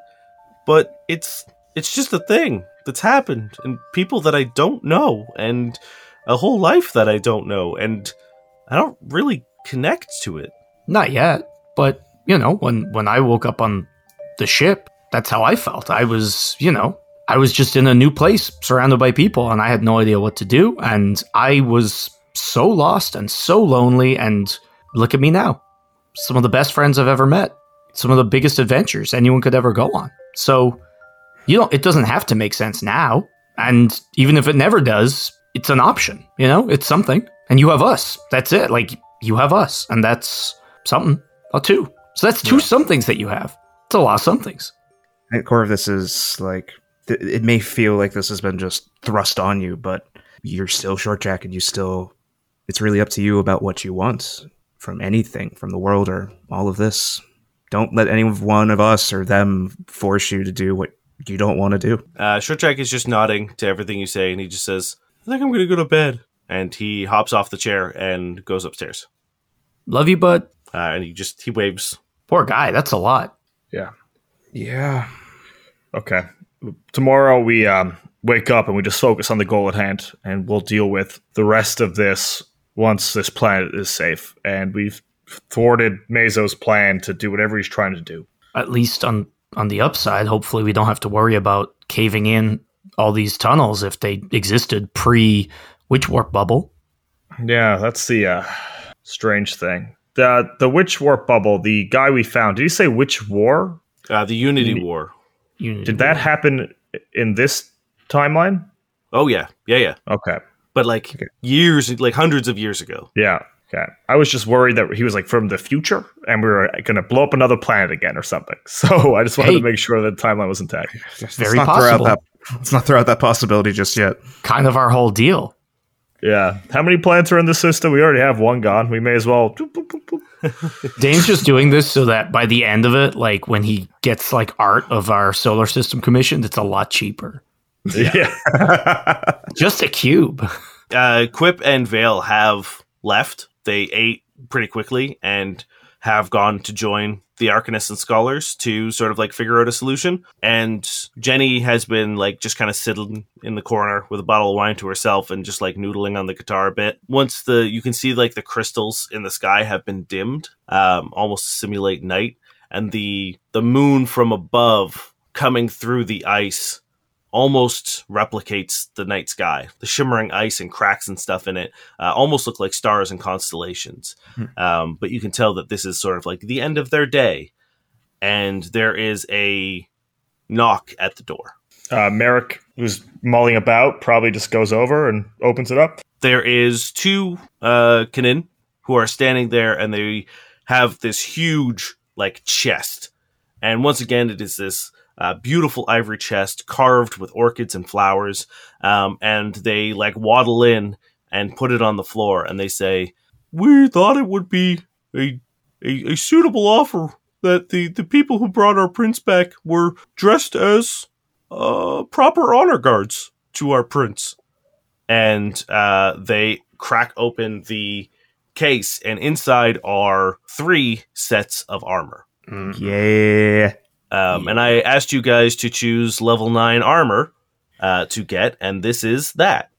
but it's it's just a thing that's happened, and people that I don't know, and a whole life that I don't know, and I don't really connect to it. Not yet, but you know, when when I woke up on the ship, that's how I felt. I was, you know, I was just in a new place, surrounded by people, and I had no idea what to do, and I was so lost and so lonely. And look at me now, some of the best friends I've ever met, some of the biggest adventures anyone could ever go on. So, you know, it doesn't have to make sense now, and even if it never does, it's an option. You know, it's something, and you have us. That's it. Like you have us, and that's something. A two. So that's two somethings that you have. It's a lot of somethings. At the core of this is like th- it may feel like this has been just thrust on you, but you're still short jack and you still it's really up to you about what you want from anything, from the world or all of this. Don't let any one of us or them force you to do what you don't want to do. Uh, Short Jack is just nodding to everything you say, and he just says, "I think I'm going to go to bed." And he hops off the chair and goes upstairs. Love you, bud. Uh, and he just he waves. Poor guy. That's a lot. Yeah. Yeah. Okay. Tomorrow we um, wake up and we just focus on the goal at hand, and we'll deal with the rest of this once this planet is safe. And we've thwarted Meso's plan to do whatever he's trying to do. At least on on the upside, hopefully we don't have to worry about caving in all these tunnels if they existed pre witch warp bubble. Yeah, that's the uh, strange thing. The the witch warp bubble. The guy we found. Did he say witch war? Uh, the Unity Uni- War. Unity Did that happen in this timeline? Oh yeah, yeah, yeah. Okay. But like years, like hundreds of years ago. Yeah. Okay. I was just worried that he was like from the future and we were going to blow up another planet again or something. So I just wanted Hey. to make sure that the timeline was intact. Let's Very not throw out possible. that let's not throw out that possibility just yet. kind of our whole deal. Yeah. How many plants are in the system? We already have one gone. We may as well. boop, boop, boop, boop. Dane's just doing this so that by the end of it, like when he gets like art of our solar system commissioned, it's a lot cheaper. Yeah. Just a cube. Uh, Quip and Vale have left. They ate pretty quickly and have gone to join the Arcanists and Scholars to sort of like figure out a solution. And Jenny has been like just kind of sitting in the corner with a bottle of wine to herself and just like noodling on the guitar a bit. Once the you can see like the crystals in the sky have been dimmed, um, almost to simulate night, and the the moon from above coming through the ice almost replicates the night sky. The shimmering ice and cracks and stuff in it uh, almost look like stars and constellations. Um, but you can tell that this is sort of like the end of their day. And there is a knock at the door. Uh, Merrick, who's mulling about, probably just goes over and opens it up. There is two uh, Kanin who are standing there and they have this huge like chest. And once again, it is this uh, beautiful ivory chest carved with orchids and flowers. Um, and they like waddle in and put it on the floor and they say, We thought it would be a, a, a suitable offer that the, the people who brought our prince back were dressed as uh, proper honor guards to our prince. And uh, they crack open the case, and inside are three sets of armor. Yeah. Um, and I asked you guys to choose level nine armor uh, to get, and this is that.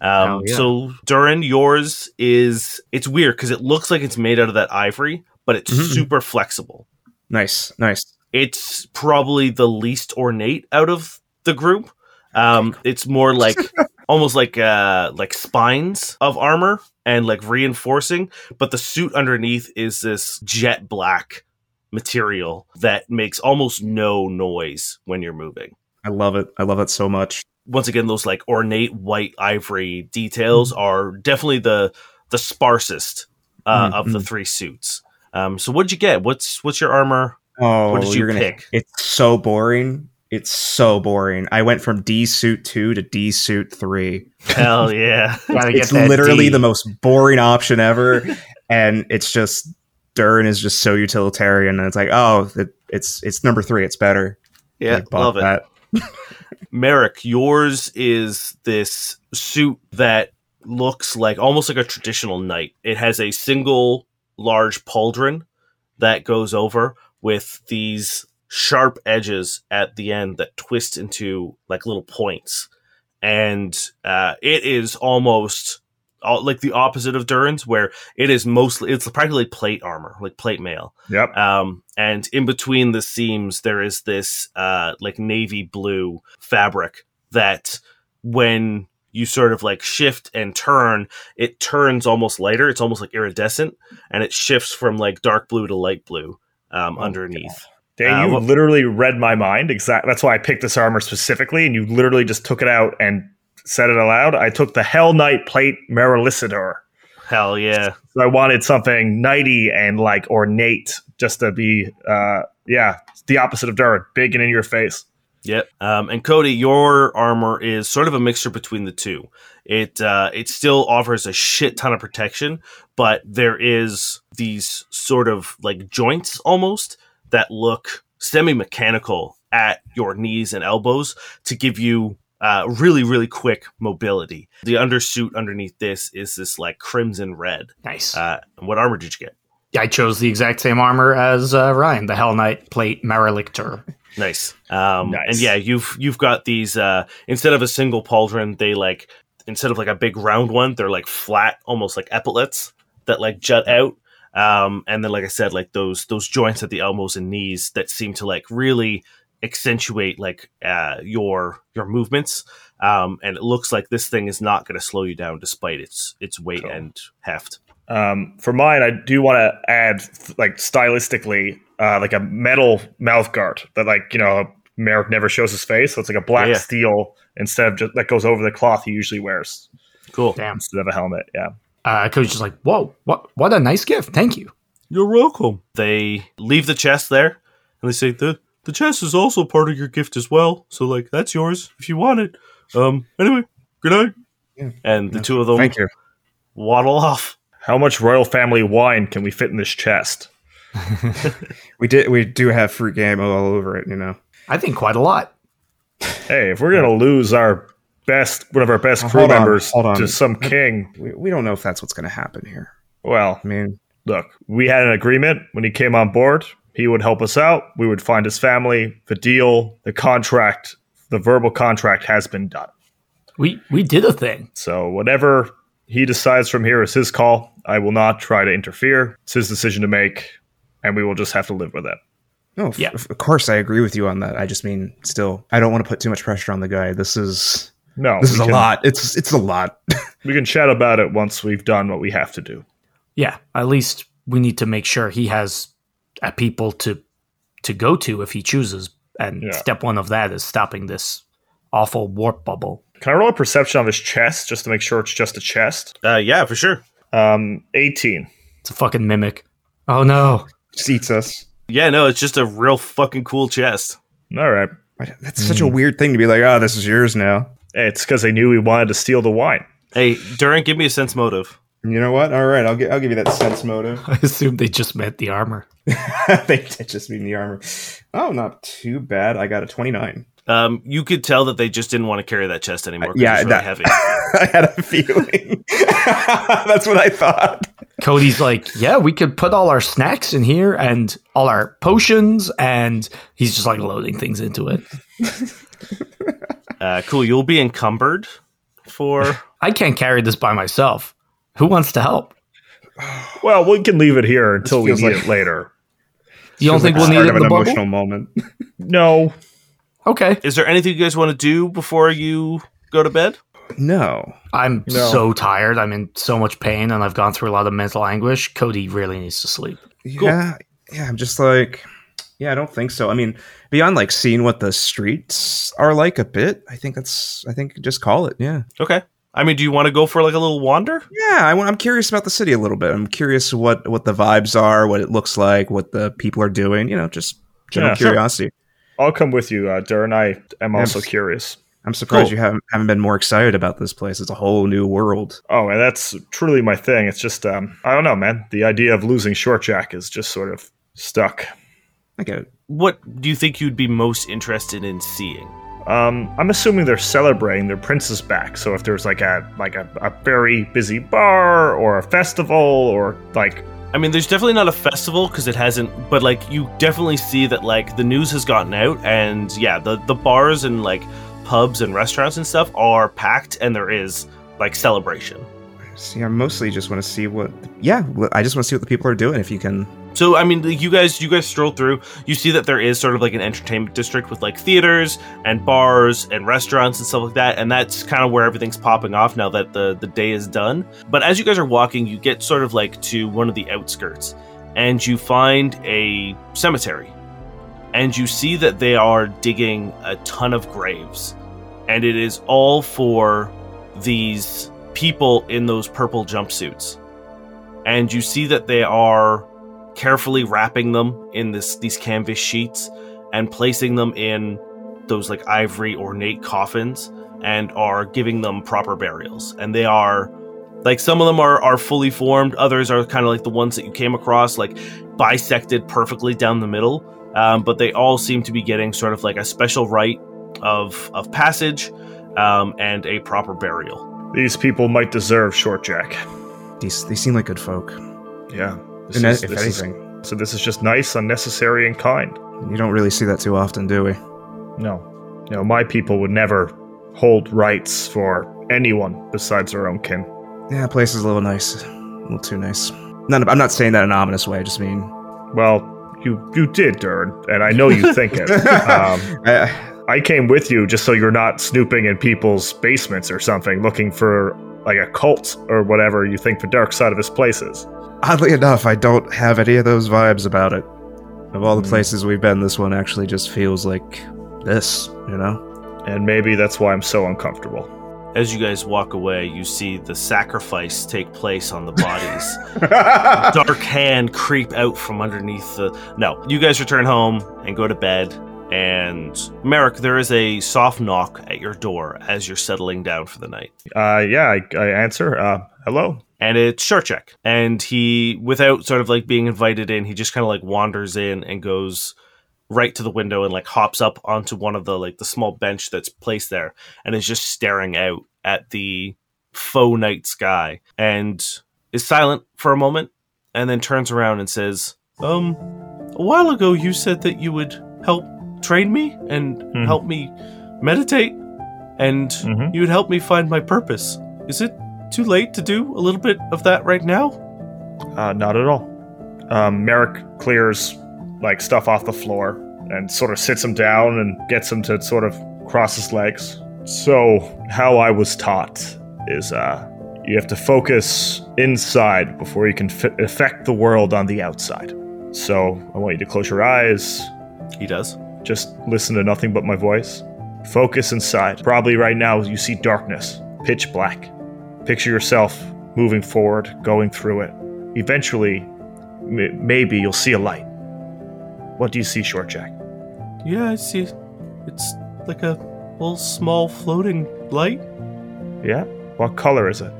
Um, yeah. So Durrin, yours is it's weird because it looks like it's made out of that ivory, but it's Mhm. super flexible. Nice. Nice. It's probably the least ornate out of the group. Um, it's more like almost like uh, like spines of armor and like reinforcing, but the suit underneath is this jet black material that makes almost no noise when you're moving. I love it. I love it so much. Once again, those like ornate white ivory details are definitely the the sparsest uh, Mm, of the mm. three suits. Um, so what'd you get? What's what's your armor? Oh, What did you you're gonna. It's so boring. It's so boring. I went from D suit two to D suit three. Hell yeah! Gotta It's literally D. the most boring option ever, and it's just Durrin is just so utilitarian, and it's like, oh, it, it's it's number three. It's better. Yeah, bought love it. that. Merrick, yours is this suit that looks like almost like a traditional knight. It has a single large pauldron that goes over with these sharp edges at the end that twist into like little points. And uh, it is almost all, like the opposite of Durrin's, where it is mostly, it's practically plate armor, like plate mail. Yep. Um, and in between the seams, there is this uh, like navy blue fabric that when you sort of like shift and turn, it turns almost lighter. It's almost like iridescent, and it shifts from like dark blue to light blue um, Oh, underneath. Dan, Uh, you literally read my mind. Exactly. That's why I picked this armor specifically, and you literally just took it out and said it aloud. I took the Hell Knight plate Marilicidor. Hell yeah! So I wanted something knighty and like ornate, just to be, uh, yeah, the opposite of Durrin, big and in your face. Yep. Um, and Cody, your armor is sort of a mixture between the two. It uh, it still offers a shit ton of protection, but there is these sort of like joints almost that look semi mechanical at your knees and elbows to give you uh, really really quick mobility. The undersuit underneath this is this like crimson red. Nice. Uh, what armor did you get? I chose the exact same armor as uh, Ryan, the Hell Knight plate Marilictor. Nice. Um, Nice. And yeah, you've you've got these uh, instead of a single pauldron, they like instead of like a big round one, they're like flat, almost like epaulets that like jut out. Um, and then, like I said, like those those joints at the elbows and knees that seem to like really accentuate like uh, your your movements. Um, and it looks like this thing is not going to slow you down despite its its weight Cool. and heft. Um, for mine, I do want to add, like stylistically, uh, like a metal mouth guard that, like you know, Merrick never shows his face, so it's like a black Yeah. steel instead of just that goes over the cloth he usually wears Cool. Damn. instead of a helmet. Yeah. Uh, Cody's just like, whoa, what, what a nice gift. Thank you. You're welcome. They leave the chest there, and they say the the chest is also part of your gift as well. So like that's yours if you want it. Um. Anyway, good night. Yeah. And the two of them Thank you. waddle off. How much royal family wine can we fit in this chest? We did. We do have fruit game all over it. You know. I think quite a lot. Hey, if we're gonna lose our best, one of our best crew hold on, members hold on. to some king, We, we don't know if that's what's going to happen here. well, I mean, look, we had an agreement when he came on board. He would help us out. We would find his family. The deal, the contract, the verbal contract has been done. We we did a thing. So whatever he decides from here is his call. I will not try to interfere. It's his decision to make, and we will just have to live with it. no, f- Yeah. of course I agree with you on that. I just mean, still, I don't want to put too much pressure on the guy. This is No, this we is a lot. It's it's a lot. We can chat about it once we've done what we have to do. Yeah, at least we need to make sure he has a people to to go to if he chooses. And Yeah. step one of that is stopping this awful warp bubble. Can I roll a perception on his chest just to make sure it's just a chest? Uh. Yeah, for sure. Um, eighteen. It's a fucking mimic. Oh no. Just eats us. Yeah. No, it's just a real fucking cool chest. All right. That's such a weird thing to be like. Oh, this is yours now. Hey, It's because they knew we wanted to steal the wine. Hey, Durrin, give me a sense motive. You know what? All right, I'll gi- I'll give you that sense motive. I assume they just meant the armor. they did just mean the armor. Oh, not too bad. I got a twenty nine. Um, you could tell that they just didn't want to carry that chest anymore. 'cause yeah, it's really that- heavy. I had a feeling. That's what I thought. Cody's like, yeah, we could put all our snacks in here and all our potions, and he's just like loading things into it. Uh, cool. You'll be encumbered for. I can't carry this by myself. Who wants to help? Well, we can leave it here until we feels need like- it later. You don't think we'll need Start it of in an the emotional moment. No, Okay. Is there anything you guys want to do before you go to bed? No. I'm No. so tired. I'm in so much pain, and I've gone through a lot of mental anguish. Cody really needs to sleep. Yeah, yeah. I'm just like, yeah, I don't think so. I mean, beyond like seeing what the streets are like a bit, I think that's. I think just call it. Yeah, Okay. I mean, do you want to go for like a little wander? yeah. I, I'm curious about the city a little bit. I'm curious what what the vibes are, what it looks like, what the people are doing. You know, just general Yeah, sure. curiosity. I'll come with you, uh, Durrin. I am also Yes. curious. I'm surprised Cool. you haven't haven't been more excited about this place. It's a whole new world. Oh, and that's truly my thing. It's just, um, I don't know, man. The idea of losing Short Jack is just sort of stuck. I get it. What do you think you'd be most interested in seeing? Um, I'm assuming they're celebrating their princess back. So if there's like a like a, a very busy bar or a festival or like I mean, there's definitely not a festival because it hasn't, but like you definitely see that like the news has gotten out, and yeah, the the bars and like pubs and restaurants and stuff are packed, and there is like celebration. See, I mostly just want to see what. Yeah, I just want to see what the people are doing. If you can So I mean, you guys, you guys stroll through. You see that there is sort of like an entertainment district with like theaters and bars and restaurants and stuff like that, and that's kind of where everything's popping off now that the the day is done. But as you guys are walking, you get sort of like to one of the outskirts, and you find a cemetery, and you see that they are digging a ton of graves, and it is all for these people in those purple jumpsuits, and you see that they are carefully wrapping them in this these canvas sheets and placing them in those like ivory ornate coffins and are giving them proper burials. And they are like some of them are are fully formed. Others are kind of like the ones that you came across like bisected perfectly down the middle. Um, but they all seem to be getting sort of like a special rite of of passage um, and a proper burial these people might deserve Short Jack. these they seem like good folk. Yeah. This And is- if this is- so this is just nice, unnecessary, and kind. you don't really see that too often, do we? No. No, my people would never hold rights for anyone besides their own kin. Yeah, place is a little nice, a little too nice. None, I'm not saying that in an ominous way. I just mean, Well, you you did, Dern, and I know you think it. Um, I, I came with you just so you're not snooping in people's basements or something, looking for like a cult or whatever you think the dark side of this place is. oddly enough, I don't have any of those vibes about it. Of all the Hmm. places we've been, this one actually just feels like this. You know? And maybe that's why I'm so uncomfortable. as you guys walk away you see the sacrifice take place on the bodies dark hand creep out from underneath the. No, you guys return home and go to bed. And Merrick, there is a soft knock at your door as you're settling down for the night. Uh, yeah, I, I answer. Uh, hello. And it's Short Jack. And he, without sort of like being invited in, he just kind of like wanders in and goes right to the window and like hops up onto one of the like the small bench that's placed there and is just staring out at the faux night sky and is silent for a moment and then turns around and says, Um, a while ago you said that you would help train me and Mhm. help me meditate and Mhm. you would help me find my purpose. Is it too late to do a little bit of that right now? Uh, not at all. Um, Merrick clears like stuff off the floor and sort of sits him down and gets him to sort of cross his legs. So, how I was taught is uh, you have to focus inside before you can f- affect the world on the outside. So, I want you to close your eyes, He does. Just listen to nothing but my voice. Focus inside. Probably right now you see darkness, pitch black. Picture yourself moving forward, going through it. Eventually, m- maybe you'll see a light. What do you see, Short Jack? Yeah, I see. It's like a little small floating light. Yeah. What color is it?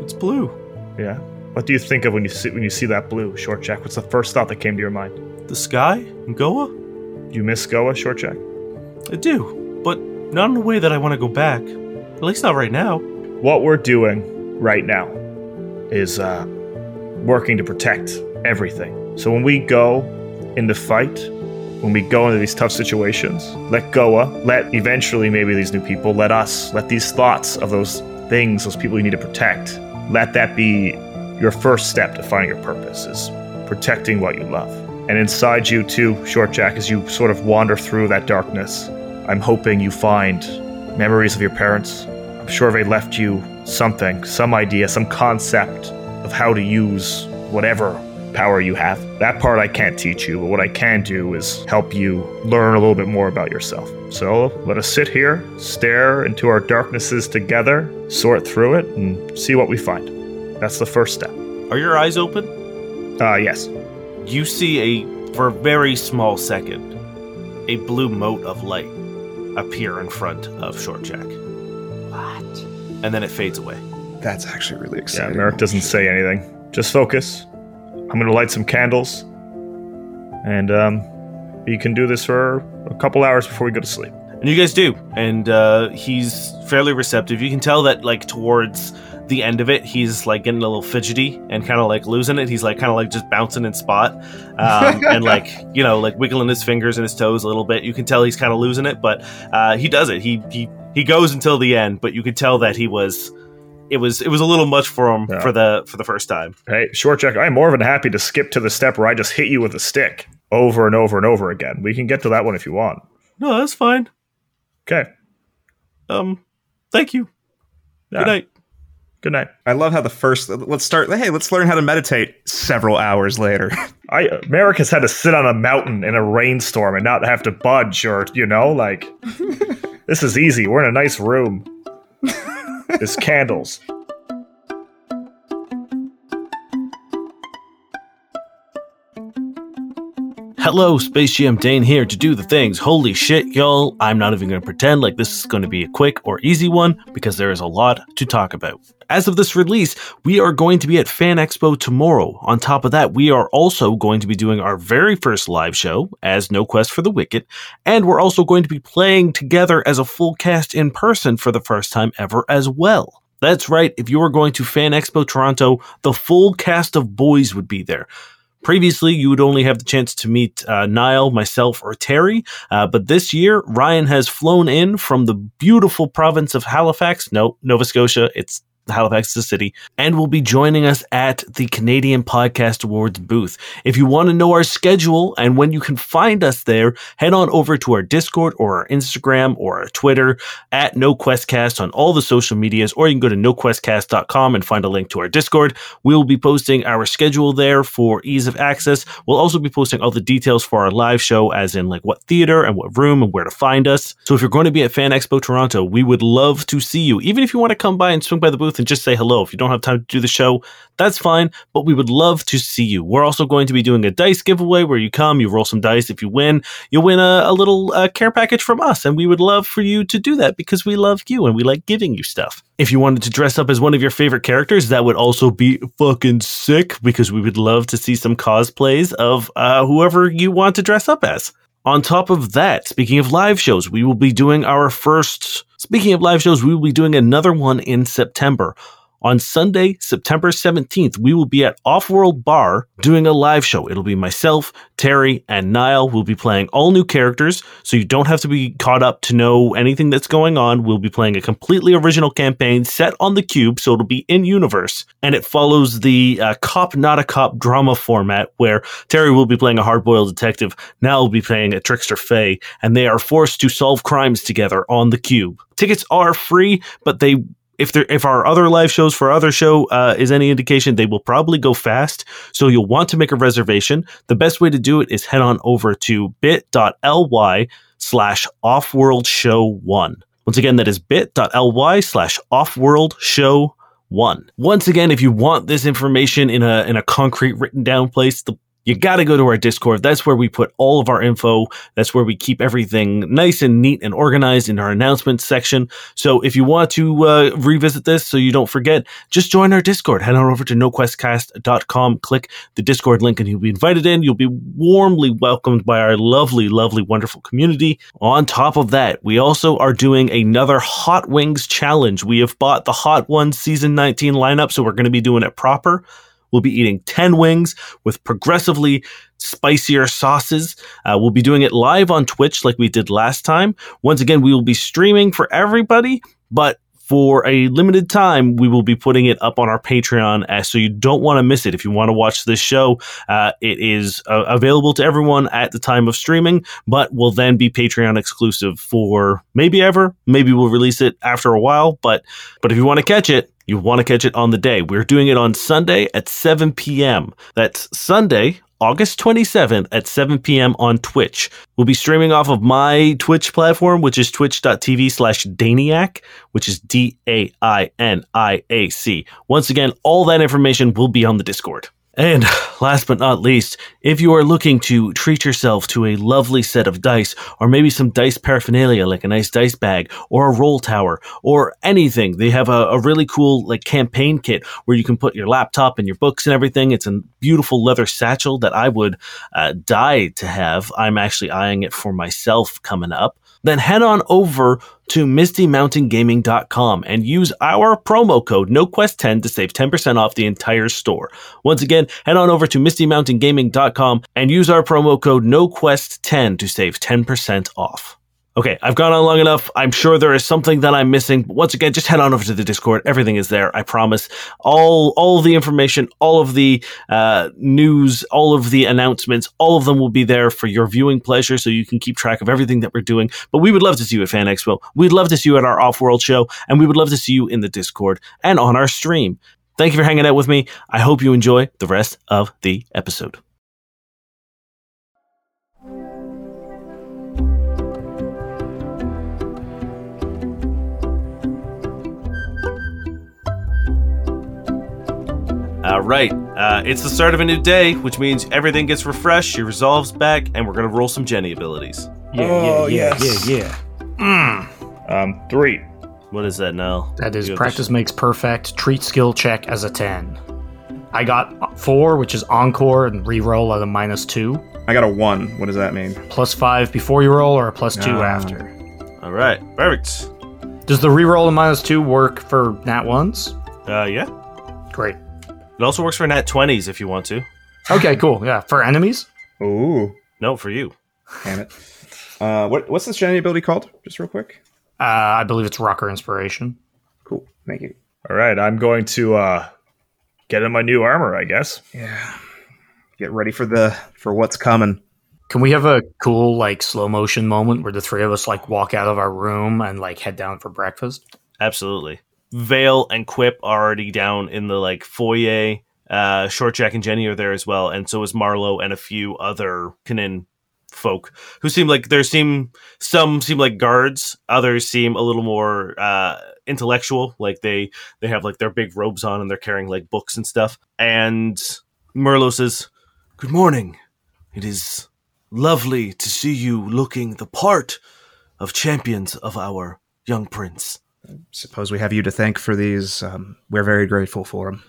It's blue. Yeah. What do you think of when you see when you see that blue, Short Jack? What's the first thought that came to your mind? The sky in Goa? You miss Goa, Short Jack? I do. but not in a way that I want to go back. At least not right now. What we're doing right now is uh, working to protect everything. So when we go into fight, when we go into these tough situations, let Goa, let eventually maybe these new people, let us, let these thoughts of those things, those people you need to protect, let that be your first step to finding your purpose is protecting what you love. And inside you too, Short Jack, as you sort of wander through that darkness, I'm hoping you find memories of your parents. I'm sure they left you something, some idea, some concept of how to use whatever power you have. That part I can't teach you, but what I can do is help you learn a little bit more about yourself. So let us sit here, stare into our darknesses together, sort through it, and see what we find. That's the first step. Are your eyes open? Uh, yes. You see a, for a very small second, a blue mote of light appear in front of Short Jack. What? And then it fades away. That's actually really exciting. Yeah, exciting. Merrick doesn't say anything. Just focus. I'm gonna light some candles, and um, you can do this for a couple hours before we go to sleep. And you guys do. And uh, he's fairly receptive. You can tell that, like, towards the end of it, he's like getting a little fidgety and kind of like losing it. He's like kind of like just bouncing in spot um, and like, you know, like wiggling his fingers and his toes a little bit. You can tell he's kind of losing it, but uh, he does it. He, he, he goes until the end, but you could tell that he was. It was it was a little much for him Yeah. for the for the first time. Hey, Short Jack, I'm more than happy to skip to the step where I just hit you with a stick over and over and over again. We can get to that one if you want. No, that's fine. Okay. Um, thank you. Yeah. Good night. Good night. I love how the first. Let's start. Hey, let's learn how to meditate. Several hours later. I Merrick has had to sit on a mountain in a rainstorm and not have to budge or you know like this is easy. We're in a nice room. There's candles. Hello, Space GM Dane here to do the things. Holy shit, y'all. I'm not even going to pretend like this is going to be a quick or easy one because there is a lot to talk about. As of this release, we are going to be at Fan Expo tomorrow. On top of that, we are also going to be doing our very first live show as No Quest for the Wicked, and we're also going to be playing together as a full cast in person for the first time ever as well. That's right, if you are going to Fan Expo Toronto, the full cast of boys would be there. Previously, you would only have the chance to meet uh, Niall, myself, or Terry, uh, but this year, Ryan has flown in from the beautiful province of Halifax. No, Nova Scotia. It's Halifax, the city, and will be joining us at the Canadian Podcast Awards booth. If you want to know our schedule and when you can find us there, head on over to our Discord or our Instagram or our Twitter at NoQuestCast on all the social medias, or you can go to noquestcast.com and find a link to our Discord. We'll be posting our schedule there for ease of access. We'll also be posting all the details for our live show, as in like what theater and what room and where to find us. So if you're going to be at Fan Expo Toronto, we would love to see you. Even if you want to come by and swing by the booth and just say hello. If you don't have time to do the show, that's fine, but we would love to see you. We're also going to be doing a dice giveaway where you come, you roll some dice. If you win, you'll win a, a little uh, care package from us, and we would love for you to do that because we love you and we like giving you stuff. If you wanted to dress up as one of your favorite characters, that would also be fucking sick because we would love to see some cosplays of uh, whoever you want to dress up as. On top of that, speaking of live shows, we will be doing our first. Speaking of live shows, we will be doing another one in September. On Sunday, September 17th, we will be at Offworld Bar doing a live show. It'll be myself, Terry, and Niall. We'll be playing all new characters, so you don't have to be caught up to know anything that's going on. We'll be playing a completely original campaign set on the cube, so it'll be in universe. And it follows the uh, cop, not a cop drama format where Terry will be playing a hard boiled detective, Niall will be playing a trickster Fae, and they are forced to solve crimes together on the cube. Tickets are free, but they if there if our other live shows for other show uh, is any indication, they will probably go fast. So you'll want to make a reservation. The best way to do it is head on over to bit.ly slash offworld show one. Once again, that is bit.ly slash offworld show one. Once again, if you want this information in a in a concrete written down place, the you got to go to our Discord. That's where we put all of our info. That's where we keep everything nice and neat and organized in our announcements section. So if you want to uh, revisit this so you don't forget, just join our Discord. Head on over to noquestcast.com, click the Discord link, and you'll be invited in. You'll be warmly welcomed by our lovely, lovely, wonderful community. On top of that, we also are doing another Hot Wings challenge. We have bought the Hot Ones Season 19 lineup, so we're going to be doing it proper. We'll be eating 10 wings with progressively spicier sauces. Uh, we'll be doing it live on Twitch like we did last time. Once again, we will be streaming for everybody, but for a limited time, we will be putting it up on our Patreon, uh, so you don't want to miss it. If you want to watch this show, uh, it is uh, available to everyone at the time of streaming, but will then be Patreon exclusive for maybe ever. Maybe we'll release it after a while, but but if you want to catch it, you want to catch it on the day. We're doing it on Sunday at 7 p.m. That's Sunday, August 27th at 7 p.m. on Twitch. We'll be streaming off of my Twitch platform, which is twitch.tv slash Dainiac, which is D A I N I A C. Once again, all that information will be on the Discord. And last but not least, if you are looking to treat yourself to a lovely set of dice, or maybe some dice paraphernalia like a nice dice bag, or a roll tower, or anything, they have a, a really cool like campaign kit where you can put your laptop and your books and everything. It's a beautiful leather satchel that I would uh, die to have. I'm actually eyeing it for myself coming up then head on over to mistymountaingaming.com and use our promo code NoQuest10 to save 10% off the entire store. Once again, head on over to mistymountaingaming.com and use our promo code NoQuest10 to save 10% off. Okay, I've gone on long enough. I'm sure there is something that I'm missing. Once again, just head on over to the Discord. Everything is there. I promise. All all the information, all of the uh, news, all of the announcements, all of them will be there for your viewing pleasure, so you can keep track of everything that we're doing. But we would love to see you at Fan Expo. We'd love to see you at our Off World show, and we would love to see you in the Discord and on our stream. Thank you for hanging out with me. I hope you enjoy the rest of the episode. All right. Uh, it's the start of a new day, which means everything gets refreshed, your resolves back, and we're going to roll some Jenny abilities. Yeah, Oh, yeah, yeah, yes. yeah, yeah. Um, three. What is that now? That is You have practice makes perfect. Treat skill check as a 10. I got four, which is encore and reroll at a minus two. I got a one. What does that mean? Plus five before you roll or a plus two Ah. after. All right. Perfect. Does the reroll a minus two work for nat ones? Uh, yeah. Great. It also works for nat 20s if you want to. Okay, cool. Yeah, for enemies? Ooh, No, for you. damn it. Uh, what what's this Jenny ability called? Just real quick. Uh, I believe it's rocker inspiration. Cool. Thank you. All right, I'm going to uh, get in my new armor, I guess. Yeah. Get ready for the for what's coming. Can we have a cool like slow motion moment where the three of us like walk out of our room and like head down for breakfast? Absolutely. Vale and Quip are already down in the like foyer. Uh, Short Jack and Jenny are there as well, and so is Marlowe and a few other Kanin folk who seem like there seem some seem like guards, others seem a little more uh, intellectual, like they they have like their big robes on and they're carrying like books and stuff. And Merlo says, Good morning. It is lovely to see you looking the part of champions of our young prince. Suppose we have you to thank for these. Um, we're very grateful for them.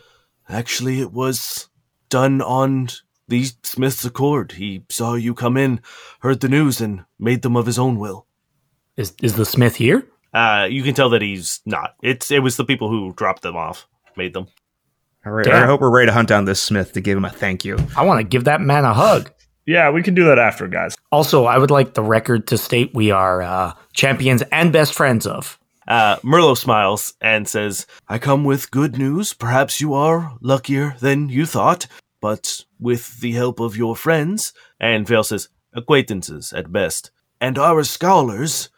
Actually, it was done on the Smith's Accord. He saw you come in, heard the news, and made them of his own will. Is is the Smith here? uh, "You can tell that he's not. It's it was the people who dropped them off, made them." All right. Damn. I hope we're ready to hunt down this Smith to give him a thank you. I want to give that man a hug. Yeah, we can do that after, guys. Also, I would like the record to state we are uh, champions and best friends of. Uh, Merlo smiles and says, I come with good news. Perhaps you are luckier than you thought, but with the help of your friends and Vale says, "Acquaintances at best." and our scholars,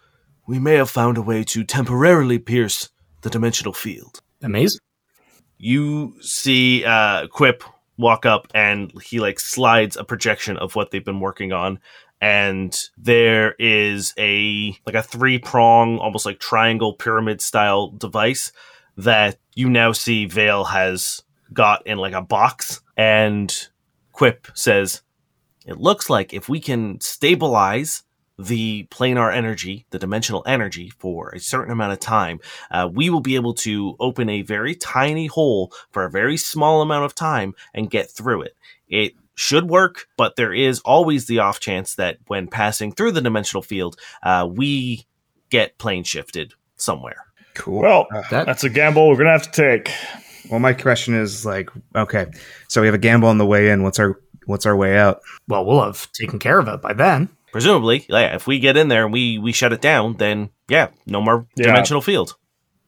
we may have found a way to temporarily pierce the dimensional field. Amazing. you see uh quip walk up and he like slides a projection of what they've been working on and there is a like a three prong almost like triangle pyramid style device that you now see vale has got in like a box and quip says It looks like if we can stabilize the planar energy, the dimensional energy, for a certain amount of time, uh, we will be able to open a very tiny hole for a very small amount of time and get through it. It should work, but there is always the off chance that when passing through the dimensional field, uh, we get plane shifted somewhere. Cool. Well, That- that's a gamble we're gonna have to take. well, my question is like, okay, so we have a gamble on the way in. What's our what's our way out? Well, we'll have taken care of it by then. Presumably, yeah, if we get in there and we, we shut it down, then yeah, no more Yeah. dimensional field.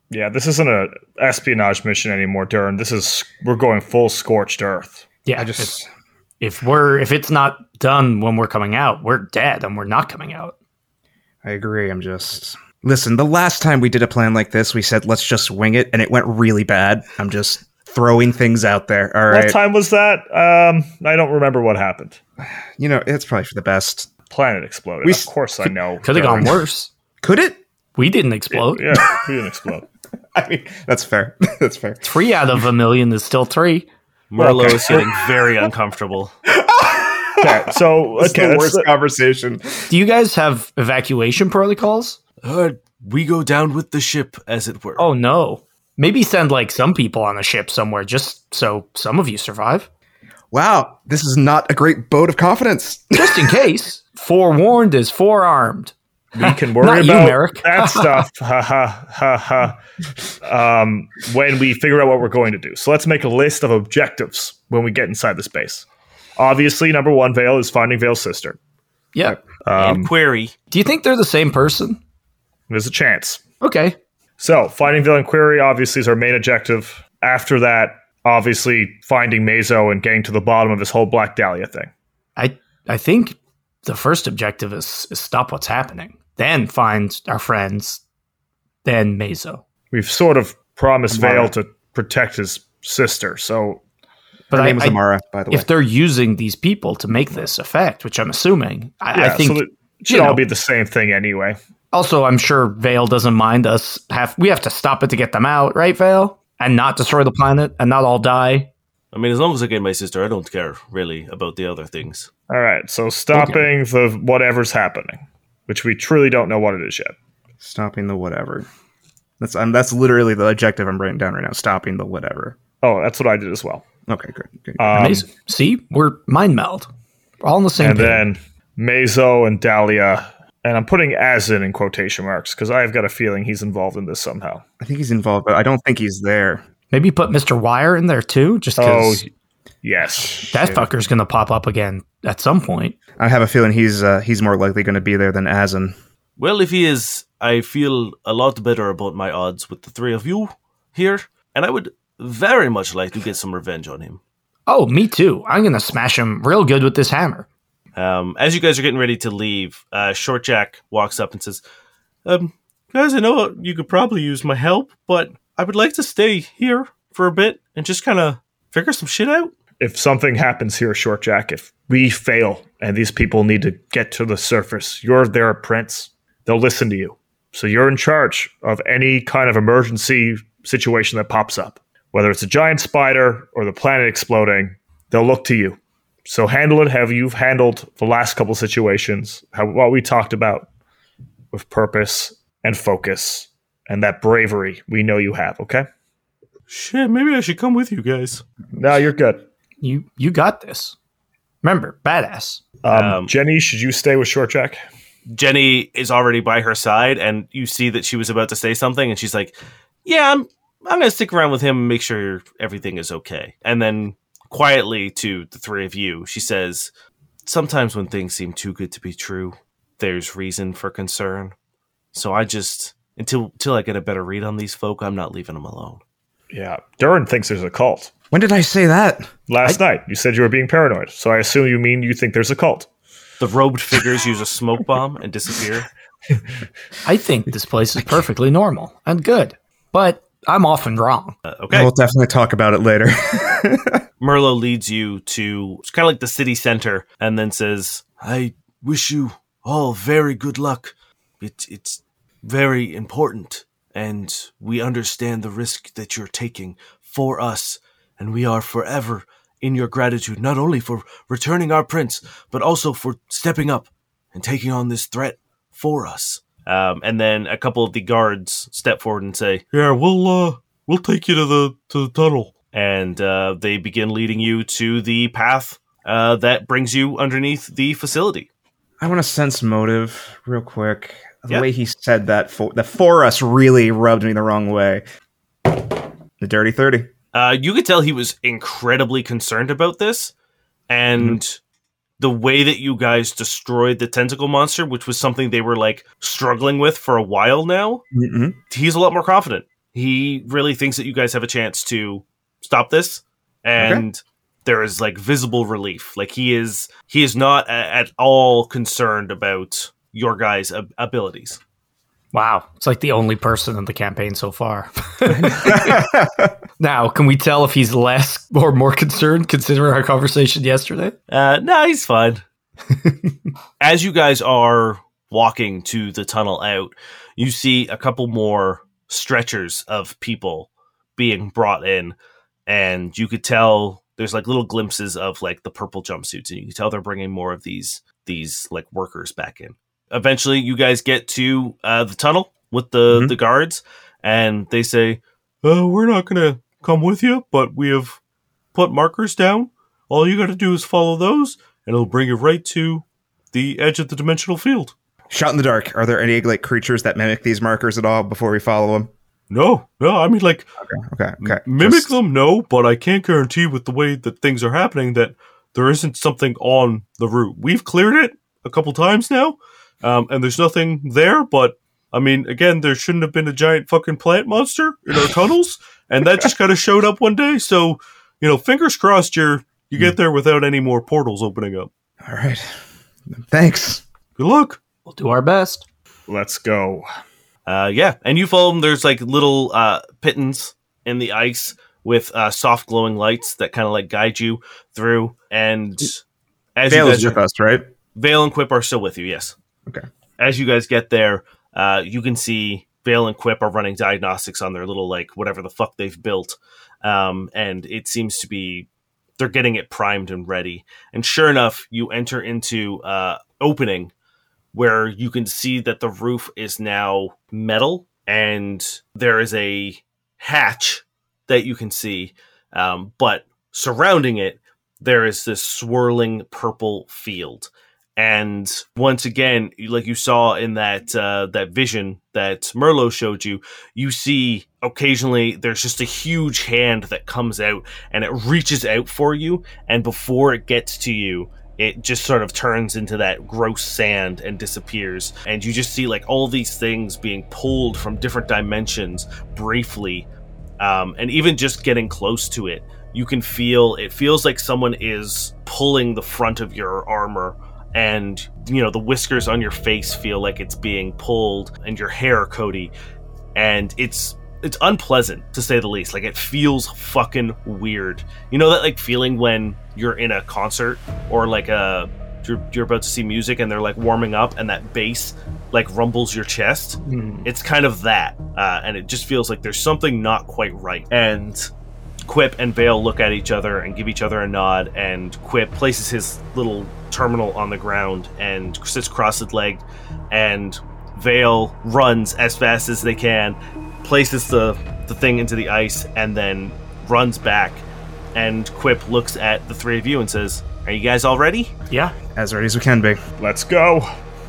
Yeah, this isn't a espionage mission anymore, Durrin. This is we're going full scorched earth. Yeah, I just if we're if it's not done when we're coming out, we're dead and we're not coming out. I agree. I'm just listen. The last time we did a plan like this, we said let's just wing it, and it went really bad. I'm just throwing things out there. All What time was that? Um, I don't remember what happened. you know it's probably for the best. Planet exploded. We of s- course, I know. Could have gone worse. Could it? We didn't explode. Yeah, we didn't explode. I mean, that's fair. that's fair. Three out of a million is still three. Merlo Okay. is getting very uncomfortable. Okay, so That's okay, the let's- worst conversation. Do you guys have evacuation protocols? Uh, we go down with the ship, as it were. Oh no. Maybe send like some people on a ship somewhere just so some of you survive. Wow, this is not a great boat of confidence. Just in case. Forewarned is forearmed. We can worry Not you, about Merrick. that stuff. Ha ha ha ha. Um, when we figure out what we're going to do. So let's make a list of objectives when we get inside the space. Obviously, number one, Vale is finding Vale's sister. Yeah. Um, and query. Do you think they're the same person? there's a chance. Okay. So, finding Vale and Query obviously is our main objective. After that, obviously finding Mazo and getting to the bottom of this whole Black Dahlia thing. I I think the first objective is, is stop what's happening. Then find our friends. Then Mazo. We've sort of promised Amara. Vale to protect his sister. So, But Her I, name was I- by the way. if they're using these people to make this effect, which I'm assuming, I, yeah, I think so it should you all know. be the same thing anyway. Also, I'm sure Vale doesn't mind us. Have we have to stop it to get them out, right, Vale? And not destroy the planet and not all die. I mean, as long as I get my sister, I don't care really about the other things. All right, so stopping the whatever's happening, which we truly don't know what it is yet. Stopping the whatever. That's um, that's literally the objective I'm writing down right now. Stopping the whatever. Oh, that's what I did as well. Okay, good. good. Um, Amazing. See, we're mind meld. We're all in the same and page. then Mazo and Dahlia, and I'm putting as in in quotation marks because I've got a feeling he's involved in this somehow. I think he's involved, but I don't think he's there. Maybe put Mr. Wire in there too, just because. Oh, because yes. that fucker's going to pop up again at some point. I have a feeling he's uh, he's more likely going to be there than Azan. Well, if he is, I feel a lot better about my odds with the three of you here, and I would very much like to get some revenge on him. Oh, me too. I'm going to smash him real good with this hammer. Um, as you guys are getting ready to leave, uh, Short Jack walks up and says, um, "Guys, I know you could probably use my help, but I would like to stay here for a bit and just kind of figure some shit out." If something happens here, Short Jack, if we fail and these people need to get to the surface, you're their prince. They'll listen to you. So you're in charge of any kind of emergency situation that pops up. Whether it's a giant spider or the planet exploding, they'll look to you. So handle it how you've handled the last couple situations, how what we talked about with purpose and focus and that bravery we know you have, okay? Shit, maybe I should come with you guys. No, you're good. You you got this. Remember, badass. Um, Um, Jenny, should you stay with Short Jack? Jenny is already by her side, and you see that she was about to say something, and she's like, "Yeah, I'm. I'm gonna stick around with him and make sure everything is okay." And then quietly to the three of you, she says, "Sometimes when things seem too good to be true, there's reason for concern. So I just until until I get a better read on these folk, I'm not leaving them alone." Yeah. Durrin thinks there's a cult. When did I say that? Last night, you said you were being paranoid. So I assume you mean you think there's a cult. The robed figures use a smoke bomb and disappear. I think this place is perfectly normal and good, but I'm often wrong. Uh, okay. We'll definitely talk about it later. Merlo leads you to it's kind of like the city center and then says, I wish you all very good luck. It, it's very important, and we understand the risk that you're taking for us, and we are forever in your gratitude, not only for returning our prince, but also for stepping up and taking on this threat for us. Um, and then a couple of the guards step forward and say, Yeah, we'll uh we'll take you to the to the tunnel. and uh, they begin leading you to the path uh, that brings you underneath the facility. I want to sense motive real quick. The Yep. way he said that for the for us really rubbed me the wrong way. The dirty thirty. Uh, you could tell he was incredibly concerned about this, and the way that you guys destroyed the tentacle monster, which was something they were like struggling with for a while now, Mm-hmm. he's a lot more confident. He really thinks that you guys have a chance to stop this, and there is like visible relief. Like he is, he is not a- at all concerned about your guys' ab- abilities. Wow, it's like the only person in the campaign so far. now, can we tell if he's less or more concerned considering our conversation yesterday? Uh, no, he's fine. As you guys are walking to the tunnel out, you see a couple more stretchers of people being brought in, and you could tell there's like little glimpses of like the purple jumpsuits, and you can tell they're bringing more of these these like workers back in. Eventually, you guys get to uh, the tunnel with the Mhm. the guards, and they say, Uh, we're not gonna come with you, but we have put markers down. All you gotta do is follow those, and it'll bring you right to the edge of the dimensional field. Shot in the dark. Are there any like creatures that mimic these markers at all before we follow them? No, no, I mean like Okay, okay. mimic Just- them, no, but I can't guarantee with the way that things are happening that there isn't something on the route. We've cleared it a couple times now, um, and there's nothing there. But I mean, again, there shouldn't have been a giant fucking plant monster in our tunnels, and that just kind of showed up one day. So you know, fingers crossed, you're you get there without any more portals opening up. All right. Thanks. Good luck. We'll do our best. Let's go. Uh, yeah, and you follow them. There's like little uh, pitons in the ice with uh, soft glowing lights that kind of like guide you through. And as Vale you is guys with are, us, right? Vale and Quip are still with you. Yes. Okay. As you guys get there, uh, you can see Vale and Quip are running diagnostics on their little like whatever the fuck they've built, um, and it seems to be they're getting it primed and ready. And sure enough, you enter into uh, opening where you can see that the roof is now metal and there is a hatch that you can see, um, but surrounding it there is this swirling purple field. And once again, like you saw in that uh, that vision that Merlo showed you, you see occasionally there's just a huge hand that comes out and it reaches out for you, and before it gets to you, it just sort of turns into that gross sand and disappears. And you just see like all these things being pulled from different dimensions briefly, um, and even just getting close to it, you can feel it feels like someone is pulling the front of your armor and you know the whiskers on your face feel like it's being pulled and your hair cody. And it's it's unpleasant to say the least. Like it feels fucking weird. You know that like feeling when you're in a concert or like a you're, you're about to see music and they're like warming up and that bass like rumbles your chest? It's kind of that uh, and it just feels like there's something not quite right. And Quip and Vale look at each other and give each other a nod, and Quip places his little terminal on the ground and sits crossed legged, and Vale runs as fast as they can, places the, the thing into the ice, and then runs back. And Quip looks at the three of you and says, Are you guys all ready? Yeah. As ready as we can be. Let's go.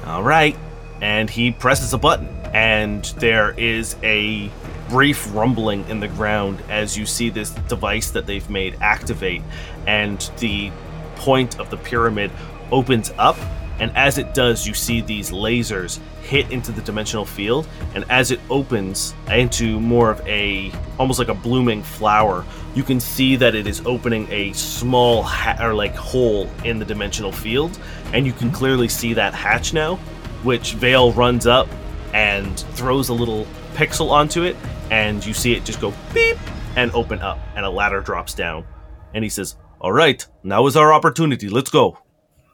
All right. And he presses a button, and there is a brief rumbling in the ground as you see this device that they've made activate, and the point of the pyramid opens up. And as it does, you see these lasers hit into the dimensional field. And as it opens into more of a almost like a blooming flower, you can see that it is opening a small ha- or like hole in the dimensional field. And you can clearly see that hatch now, which Vale runs up and throws a little pixel onto it. And you see it just go beep and open up, and a ladder drops down. And he says, All right, now is our opportunity. Let's go.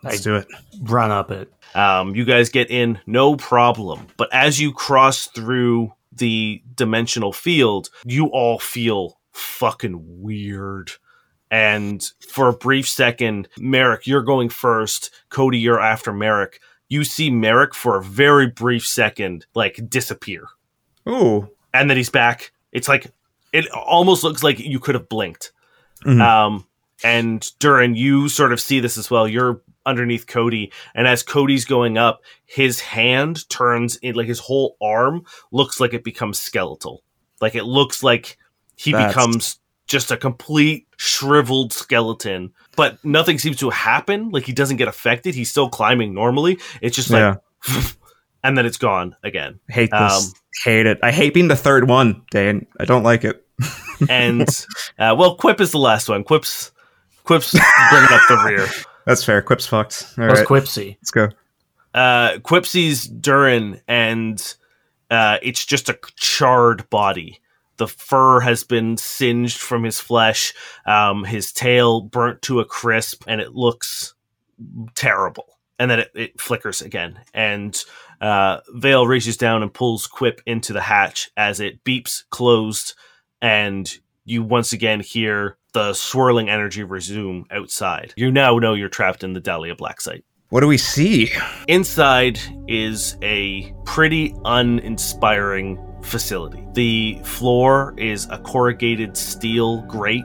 Let's do it. Run up it. Um, you guys get in, no problem. But as you cross through the dimensional field, you all feel fucking weird. And for a brief second, Merrick, you're going first. Cody, you're after Merrick. You see Merrick for a very brief second, like disappear. Ooh. And then he's back. It's like, it almost looks like you could have blinked. Mhm. Um, and Durrin, you sort of see this as well. You're underneath Cody, and as Cody's going up, his hand turns in like his whole arm looks like it becomes skeletal. Like it looks like he That's- becomes just a complete shriveled skeleton. But nothing seems to happen. Like he doesn't get affected. He's still climbing normally. It's just like, and then it's gone again. Hate this. Um, hate it. I hate being the third one, Dane. I don't like it. And uh, well, Quip is the last one. Quip's Quip's bringing up the rear. That's fair. Quip's fucked. All That was right, Quipsy. let's go. uh, Quip sees Durrin, and uh, it's just a charred body. The fur has been singed from his flesh, um, his tail burnt to a crisp, and it looks terrible. And then it, it flickers again, and uh, Vale reaches down and pulls Quip into the hatch as it beeps closed, and you once again hear the swirling energy resume outside. You now know you're trapped in the Dahlia Black Site. What do we see? Inside is a pretty uninspiring facility. The floor is a corrugated steel grate.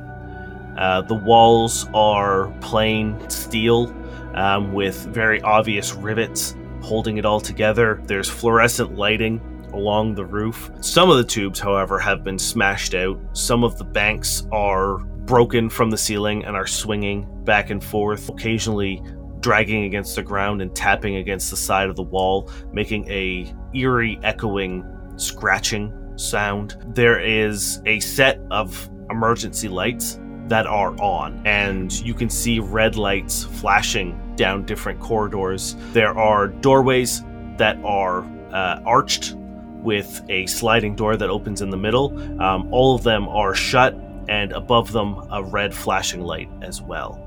Uh, the walls are plain steel um, with very obvious rivets holding it all together. There's fluorescent lighting along the roof. Some of the tubes, however, have been smashed out. Some of the banks are broken from the ceiling and are swinging back and forth, occasionally dragging against the ground and tapping against the side of the wall, making a eerie echoing scratching sound. There is a set of emergency lights that are on, and you can see red lights flashing down different corridors. There are doorways that are uh, arched with a sliding door that opens in the middle. Um, all of them are shut, and above them, a red flashing light as well.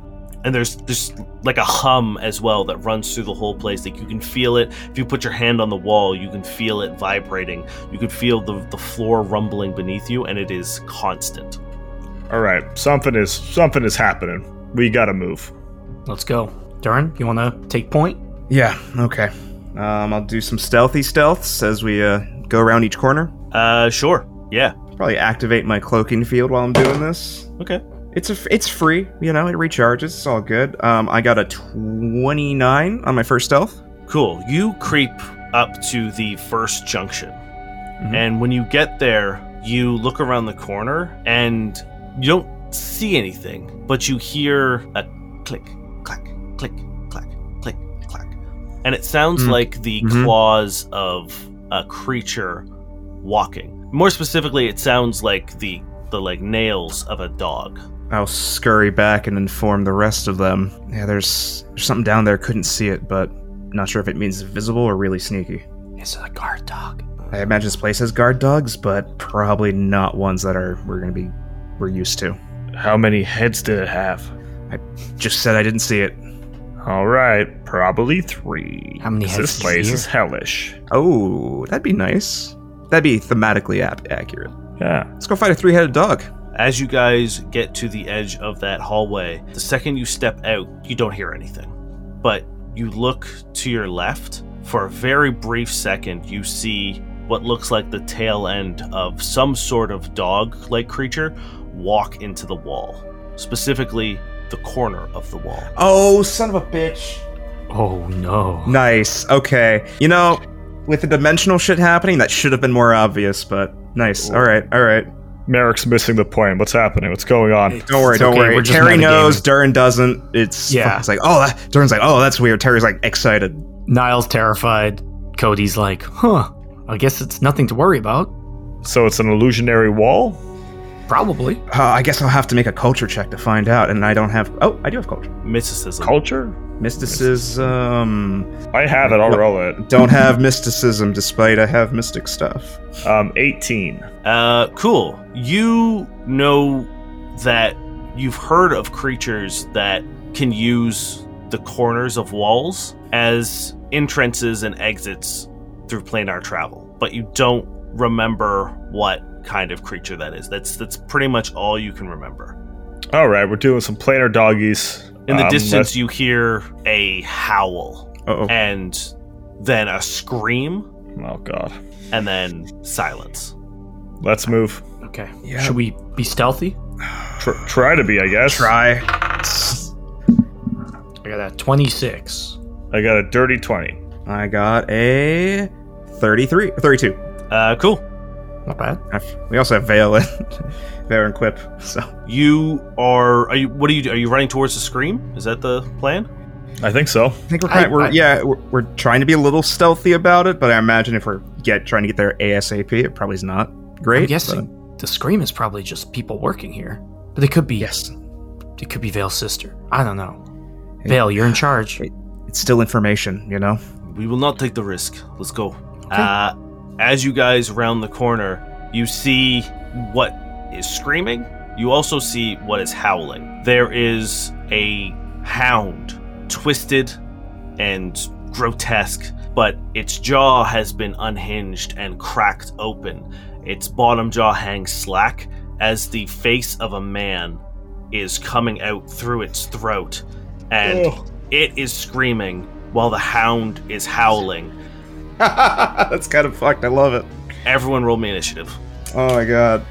And there's there's like a hum as well that runs through the whole place. Like you can feel it. If you put your hand on the wall you can feel it vibrating. You can feel the, the floor rumbling beneath you and it is constant All right, something is something is happening. We gotta move. Let's go. Durrin, you want to take point? Yeah. Okay. Um, I'll do some stealthy stealths as we uh, go around each corner. uh sure yeah Probably activate my cloaking field while I'm doing this. okay It's a, it's free, you know. It recharges. It's all good. Um, I got a 29 on my first stealth. cool you creep up to the first junction Mhm. and when you get there you look around the corner and you don't see anything but you hear a click clack click clack click clack and it sounds Mm. like the Mhm. claws of a creature walking more specifically it sounds like the the like nails of a dog I'll scurry back and inform the rest of them. Yeah, there's, there's something down there. Couldn't see it, but not sure if it means visible or really sneaky. It's a guard dog. I imagine this place has guard dogs, but probably not ones that are we're gonna be we're used to. How many heads did it have? I just said I didn't see it. All right, probably three. How many 'Cause heads This place is hellish. Oh, that'd be nice. That'd be thematically ap- accurate. Yeah. Let's go fight a three-headed dog. as you guys get to the edge of that hallway the second you step out you don't hear anything but you look to your left for a very brief second you see what looks like the tail end of some sort of dog like creature walk into the wall specifically the corner of the wall Oh, son of a bitch. Oh no. Nice. Okay. You know, with the dimensional shit happening, that should have been more obvious, but nice. All right. All right. Merrick's missing the point. What's happening? What's going on? Don't worry. It's don't okay, worry. we're Terry knows. Durrin doesn't. It's Yeah. It's like oh, that, Durrin's like oh, that's weird. Terry's like excited. Niall's terrified. Cody's like, huh. I guess it's nothing to worry about. So it's an illusionary wall? Probably. Uh, I guess I'll have to make a culture check to find out, and I don't have. Oh, I do have culture. mysticism Culture? Mysticism. I have it. I'll roll it. Don't have mysticism, despite I have mystic stuff. Um, 18. Uh, cool. You know that you've heard of creatures that can use the corners of walls as entrances and exits through planar travel, but you don't remember what kind of creature that is. That's that's pretty much all you can remember. All right, we're doing some planar doggies. In the Um, distance, let's- you hear a howl Uh-oh. and then a scream Oh god. and then silence. Let's move. Okay. Yeah. Should we be stealthy? Tr- try to be, I guess. Try. I got a 26. I got a dirty twenty. I got a 33, 32. Uh, cool. Not bad. We also have Vale and Vale and Quip. So You are. Are you? What are you? Are you running towards the scream? Is that the plan? I think so. I think we're, I- we're I- yeah we're, we're trying to be a little stealthy about it, but I imagine if we're get trying to get there ASAP, it probably is not great. I'm guessing the scream is probably just people working here. But it could be Yes. It could be Vale's sister. I don't know. Vale, you're in charge. but It's still information, you know. We will not take the risk. Let's go. Uh, as you guys round the corner, you see what is screaming. You also see what is howling. There is a hound, twisted and grotesque, but its jaw has been unhinged and cracked open. Its bottom jaw hangs slack as the face of a man is coming out through its throat, and Ugh. it is screaming while the hound is howling. That's kind of fucked. I love it. Everyone roll me initiative. Oh my god.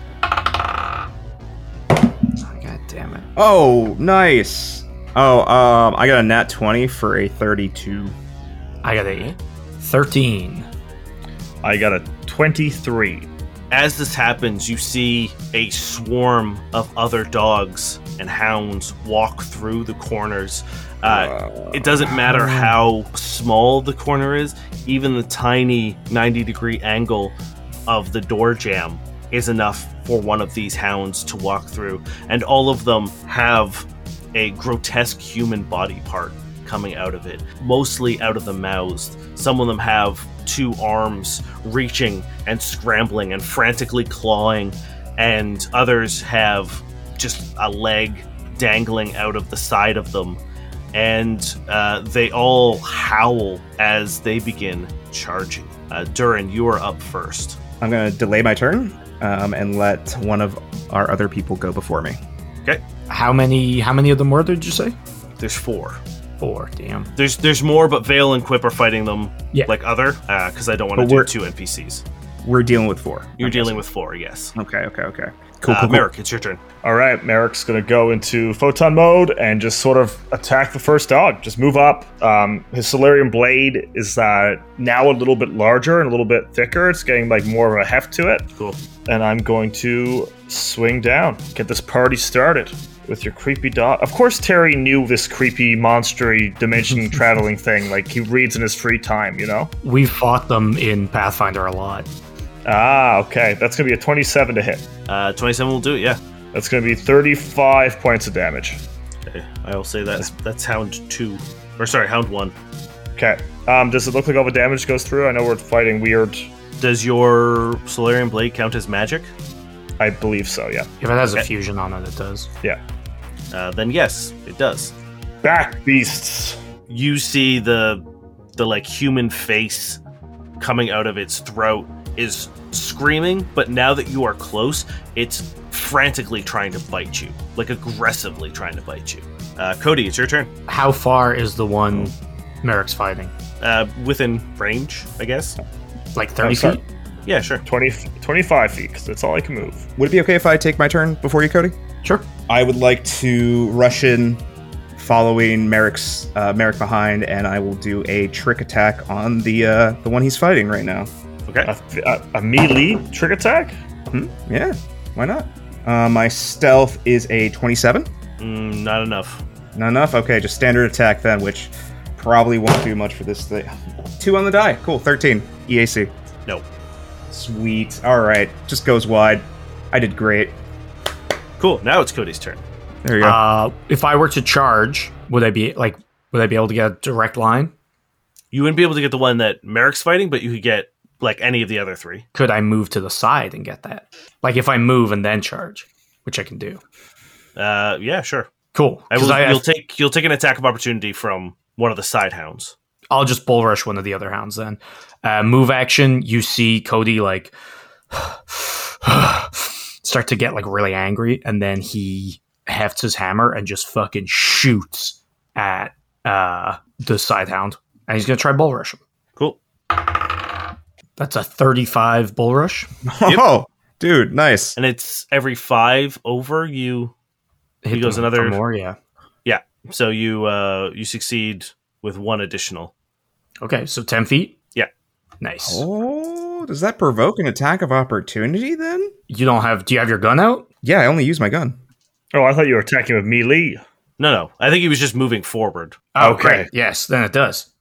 God damn it. Oh, nice. Oh, um, I got a nat twenty for a thirty-two. I got a 13. I got a twenty-three. As this happens, you see a swarm of other dogs and hounds walk through the corners. Uh, it doesn't matter how small the corner is, even the tiny 90 degree angle of the door jamb is enough for one of these hounds to walk through. And all of them have a grotesque human body part coming out of it, mostly out of the mouths. Some of them have two arms reaching and scrambling and frantically clawing, and others have just a leg dangling out of the side of them. And uh, they all howl as they begin charging. Uh, Durrin, you are up first. I'm gonna delay my turn um, and let one of our other people go before me. Okay. How many how many of them were there, did you say? There's four. Four, damn. There's there's more, but Vale and Quip are fighting them Yeah. like other because I don't want to do two NPCs. We're dealing with four. You're I'm dealing with four, yes. Okay, okay, okay. Cool, uh, cool, cool. Merrick, it's your turn. All right, Merrick's gonna go into photon mode and just sort of attack the first dog. Just move up. Um, his Solarian blade is uh, now a little bit larger and a little bit thicker. It's getting like more of a heft to it. Cool. And I'm going to swing down, get this party started with your creepy dog. Of course, Terry knew this creepy, monstery, dimension traveling thing. Like he reads in his free time, you know. We've fought them in Pathfinder a lot. Ah, okay. That's gonna be a 27 to hit. Uh, 27 will do it, yeah. That's gonna be 35 points of damage. Okay. I'll say that's that's Hound 2. Or sorry, Hound 1. Okay. Um, does it look like all the damage goes through? I know we're fighting weird. Does your Solarian Blade count as magic? I believe so. Yeah. If it has a fusion on it, it does. Yeah. Uh, then yes, it does. Back beasts. You see the the like human face coming out of its throat is screaming, but now that you are close, it's frantically trying to bite you, like aggressively trying to bite you. Uh, Cody, it's your turn. How far is the one Merrick's fighting? Uh, within range, I guess. Like 30 I'm feet? Yeah, sure. 20, 25 feet, because that's all I can move. Would it be okay if I take my turn before you, Cody? Sure. I would like to rush in, following Merrick's uh, Merrick behind, and I will do a trick attack on the uh, the one he's fighting right now. Okay. A, a, a melee trick attack? Hmm? Yeah, why not? Uh, my stealth is a twenty-seven. Mm, not enough. Not enough. Okay, just standard attack then, which probably won't do much for this thing. Two on the die. Cool. Thirteen EAC. No. Sweet. All right, just goes wide. I did great. Cool. Now it's Cody's turn. There you go. Uh, if I were to charge, would I be like would I be able to get a direct line? You wouldn't be able to get the one that Merrick's fighting, but you could get like any of the other three. Could I move to the side and get that? Like if I move and then charge, which I can do. Uh, yeah, sure. Cool. I will, I, you'll take you'll take an attack of opportunity from one of the side hounds. I'll just bull rush one of the other hounds then. Uh, move action, you see Cody like start to get like really angry, and then he hefts his hammer and just fucking shoots at uh, the side hound. And he's going to try bull rush him. Cool. That's a 35 bull rush. Oh, dude, nice. And it's every five over you. Hit goes another- more, yeah. Yeah. So you uh you succeed with one additional. Okay, so 10 feet? Yeah. Nice. Oh, does that provoke an attack of opportunity then? You don't have, do you have your gun out? Yeah, I only use my gun. Oh, I thought you were attacking with melee. No, no. I think he was just moving forward. Oh, Okay. great. Yes, then it does.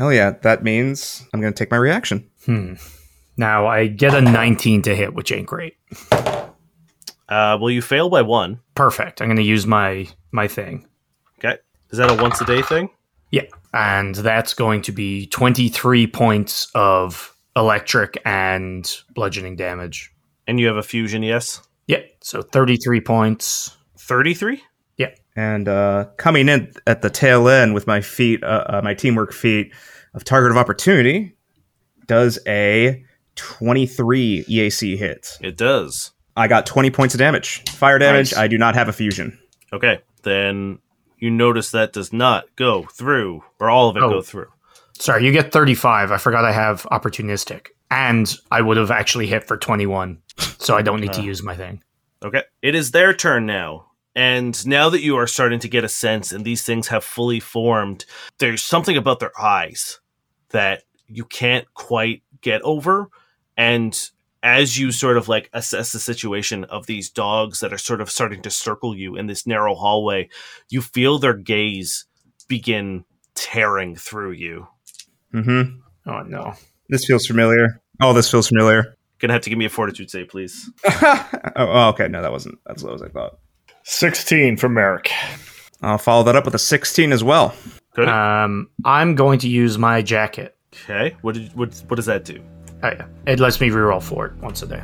Hell yeah, that means I'm going to take my reaction. Hmm. Now I get a 19 to hit, which ain't great. Uh well you fail by one. Perfect. I'm going to use my my thing. Okay. Is that a once a day thing? Yeah. And that's going to be 23 points of electric and bludgeoning damage. And you have a fusion, yes? Yeah. So 33 points. Thirty-three? And uh, coming in at the tail end with my feet, uh, uh, my teamwork feat of target of opportunity, does a 23 EAC hit. It does. I got 20 points of damage. Fire damage. Nice. I do not have a fusion. Okay. Then you notice that does not go through, or all of it Oh. go through. Sorry, you get 35. I forgot I have opportunistic. And I would have actually hit for 21. So I don't need to Uh. use my thing. Okay. It is their turn now. And now that you are starting to get a sense and these things have fully formed, there's something about their eyes that you can't quite get over. And as you sort of like assess the situation of these dogs that are sort of starting to circle you in this narrow hallway, you feel their gaze begin tearing through you. Mm-hmm. Oh, no. This feels familiar. Oh, this feels familiar. Gonna have to give me a fortitude save, please. oh, oh, okay. No, that wasn't as low as I thought. 16 for Merrick. I'll follow that up with a 16 as well. Good. Um, I'm going to use my jacket. okay. What did what what does that do? Oh, yeah. It lets me reroll for it once a day.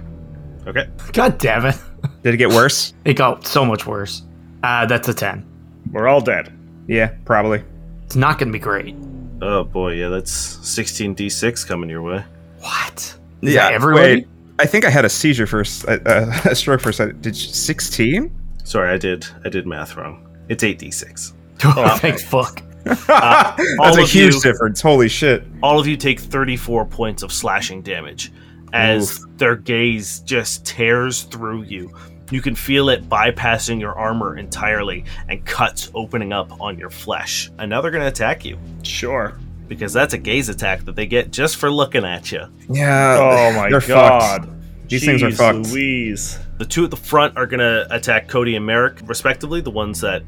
Okay. God damn it. Did it get worse? It got so much worse. Uh, that's a 10. We're all dead. yeah, probably. It's not going to be great. Oh boy, yeah, that's 16d6 coming your way. What? yeah, everybody? wait. I think I had a seizure first, uh, uh, a stroke first. Did you, 16? Sorry, I did I did math wrong. It's 8d6. Oh, thank fuck. Uh, That's a huge you, difference. Holy shit. all of you take 34 points of slashing damage as their gaze just tears through you. You can feel it bypassing your armor entirely and cuts opening up on your flesh. And now they're going to attack you Sure. because that's a gaze attack that they get just for looking at you. Yeah. Oh my they're god. fucked. These things are fucked. Louise. The two at the front are going to attack Cody and Merrick, respectively. The ones that,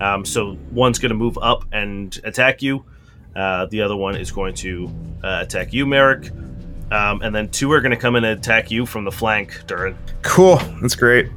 um, so one's going to move up and attack you. Uh, the other one is going to uh, attack you, Merrick. Um, and then two are going to come in and attack you from the flank, Durrin. Cool. That's great.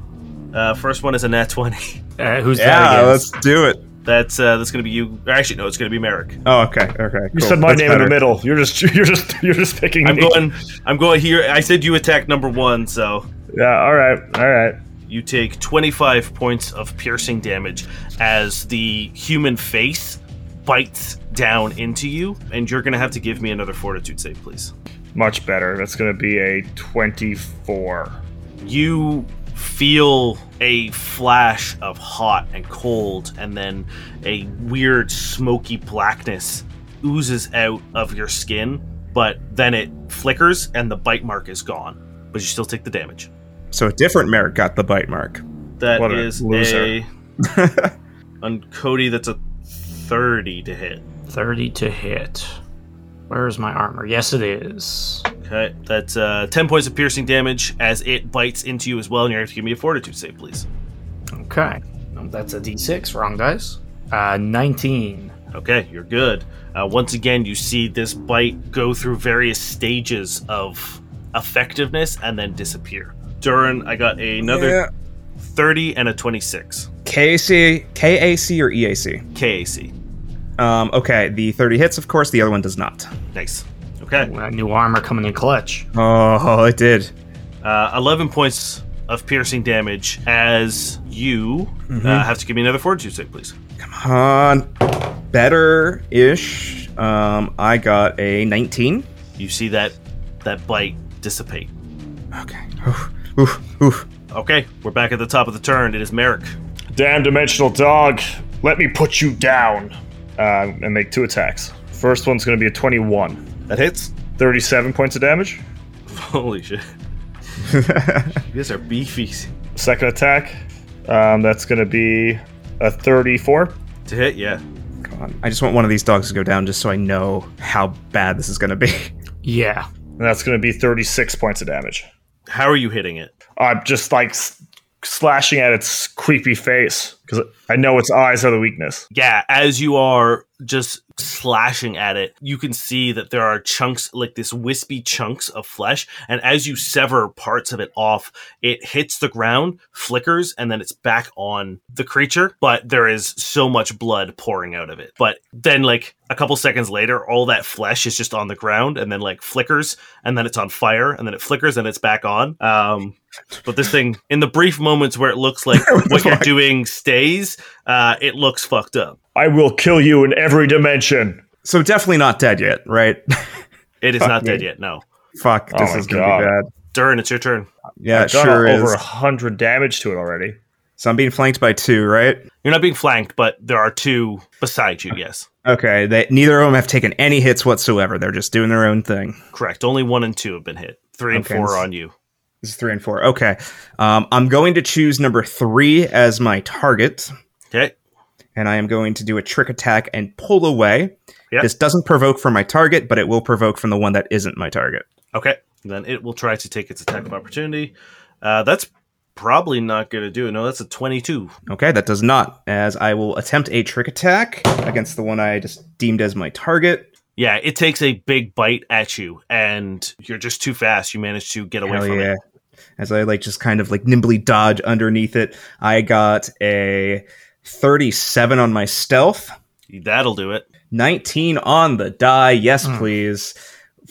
Uh, first one is a nat 20. Uh, who's that Yeah, against? let's do it. That's uh, that's going to be you. Actually, no, it's going to be Merrick. Oh, okay. Okay. You cool. said my That's name in the middle. You're just you're just you're just picking I'm me. going. I'm going here. I said you attack number one, so Yeah, all right. All right. you take 25 points of piercing damage as the human face bites down into you, and you're going to have to give me another fortitude save, please. Much better. That's going to be a 24. You feel a flash of hot and cold, and then a weird smoky blackness oozes out of your skin, but then it flickers and the bite mark is gone. But you still take the damage. So a different Merrick got the bite mark. That What a is a on Cody. That's a thirty to hit. 30 to hit. Where's my armor? Yes, it is. Okay, that's uh, ten points of piercing damage as it bites into you as well, and you have to give me a fortitude save, please. Okay. That's a d6. Wrong dice. Uh, 19. Okay, you're good. Uh, once again, you see this bite go through various stages of effectiveness and then disappear. Durin, I got another 30 and a 26 KAC, KAC or EAC? KAC. Um, okay, the 30 hits, of course. The other one does not. Nice. Okay. That new armor coming in clutch. Oh, it did. Uh, 11 points of piercing damage as you uh, have to give me another fortitude save, please. Come on. Better ish. Um, I got a 19. You see that that bite dissipate. Okay. Oof, oof, oof. Okay, we're back at the top of the turn. It is Merrick. Damn dimensional dog, let me put you down. Uh, and make two attacks. First one's going to be a 21. That hits. 37 points of damage. Holy shit. you guys are beefy. Second attack, um, that's going to be a 34. To hit, yeah. God, I just want one of these dogs to go down just so I know how bad this is going to be. Yeah. And that's going to be 36 points of damage. How are you hitting it? I'm just like slashing at its creepy face because I know its eyes are the weakness. Yeah, as you are just slashing at it, you can see that there are chunks, like this wispy chunks of flesh. And as you sever parts of it off, it hits the ground, flickers, and then it's back on the creature. But there is so much blood pouring out of it. But then, like, a couple seconds later, all that flesh is just on the ground and then, like, flickers, and then it's on fire, and then it flickers, and it's back on. Um, but this thing, in the brief moments where it looks like what you're doing stays, uh, it looks fucked up. I will kill you in every dimension. So definitely not dead yet, right? It is Fuck not me. dead yet, no. Fuck, Oh this my is gonna God. be bad. Durrin, it's your turn. Yeah, it I've done sure is. over 100 damage to it already. So I'm being flanked by two, right? You're not being flanked, but there are two beside you, yes. Okay, they neither of them have taken any hits whatsoever. They're just doing their own thing. Correct. Only one and two have been hit. Three and Okay, four are on you. This is three and four. Okay, um, I'm going to choose number three as my target, Okay. and I am going to do a trick attack and pull away. Yep. This doesn't provoke from my target, but it will provoke from the one that isn't my target. Okay. Then it will try to take its attack of opportunity. Uh, that's probably not going to do it. No, that's a 22. Okay, that does not, as I will attempt a trick attack against the one I just deemed as my target. Yeah, it takes a big bite at you, and you're just too fast. You manage to get away Hell from yeah. it. As I like just kind of like nimbly dodge underneath it, I got a 37 on my stealth, That'll do it. 19 on the die, yes Hmm. please,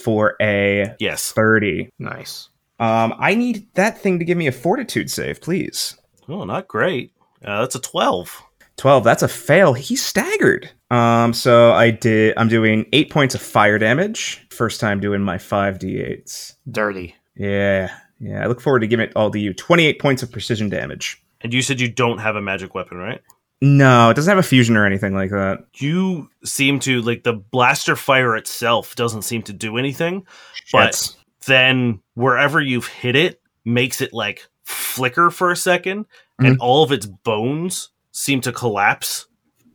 for a Yes. 30. Nice. Um, I need that thing to give me a fortitude save, please. Oh, not great. Uh, that's a 12. 12, that's a fail. He's staggered. Um, so I did I'm doing 8 points of fire damage. First time doing my 5d8s. Dirty. Yeah. Yeah, I look forward to giving it all to you. 28 points of precision damage. And you said you don't have a magic weapon, right? No, it doesn't have a fusion or anything like that. You seem to, like, the blaster fire itself doesn't seem to do anything. But then wherever you've hit it makes it like flicker for a 2nd and mm-hmm. all of its bones seem to collapse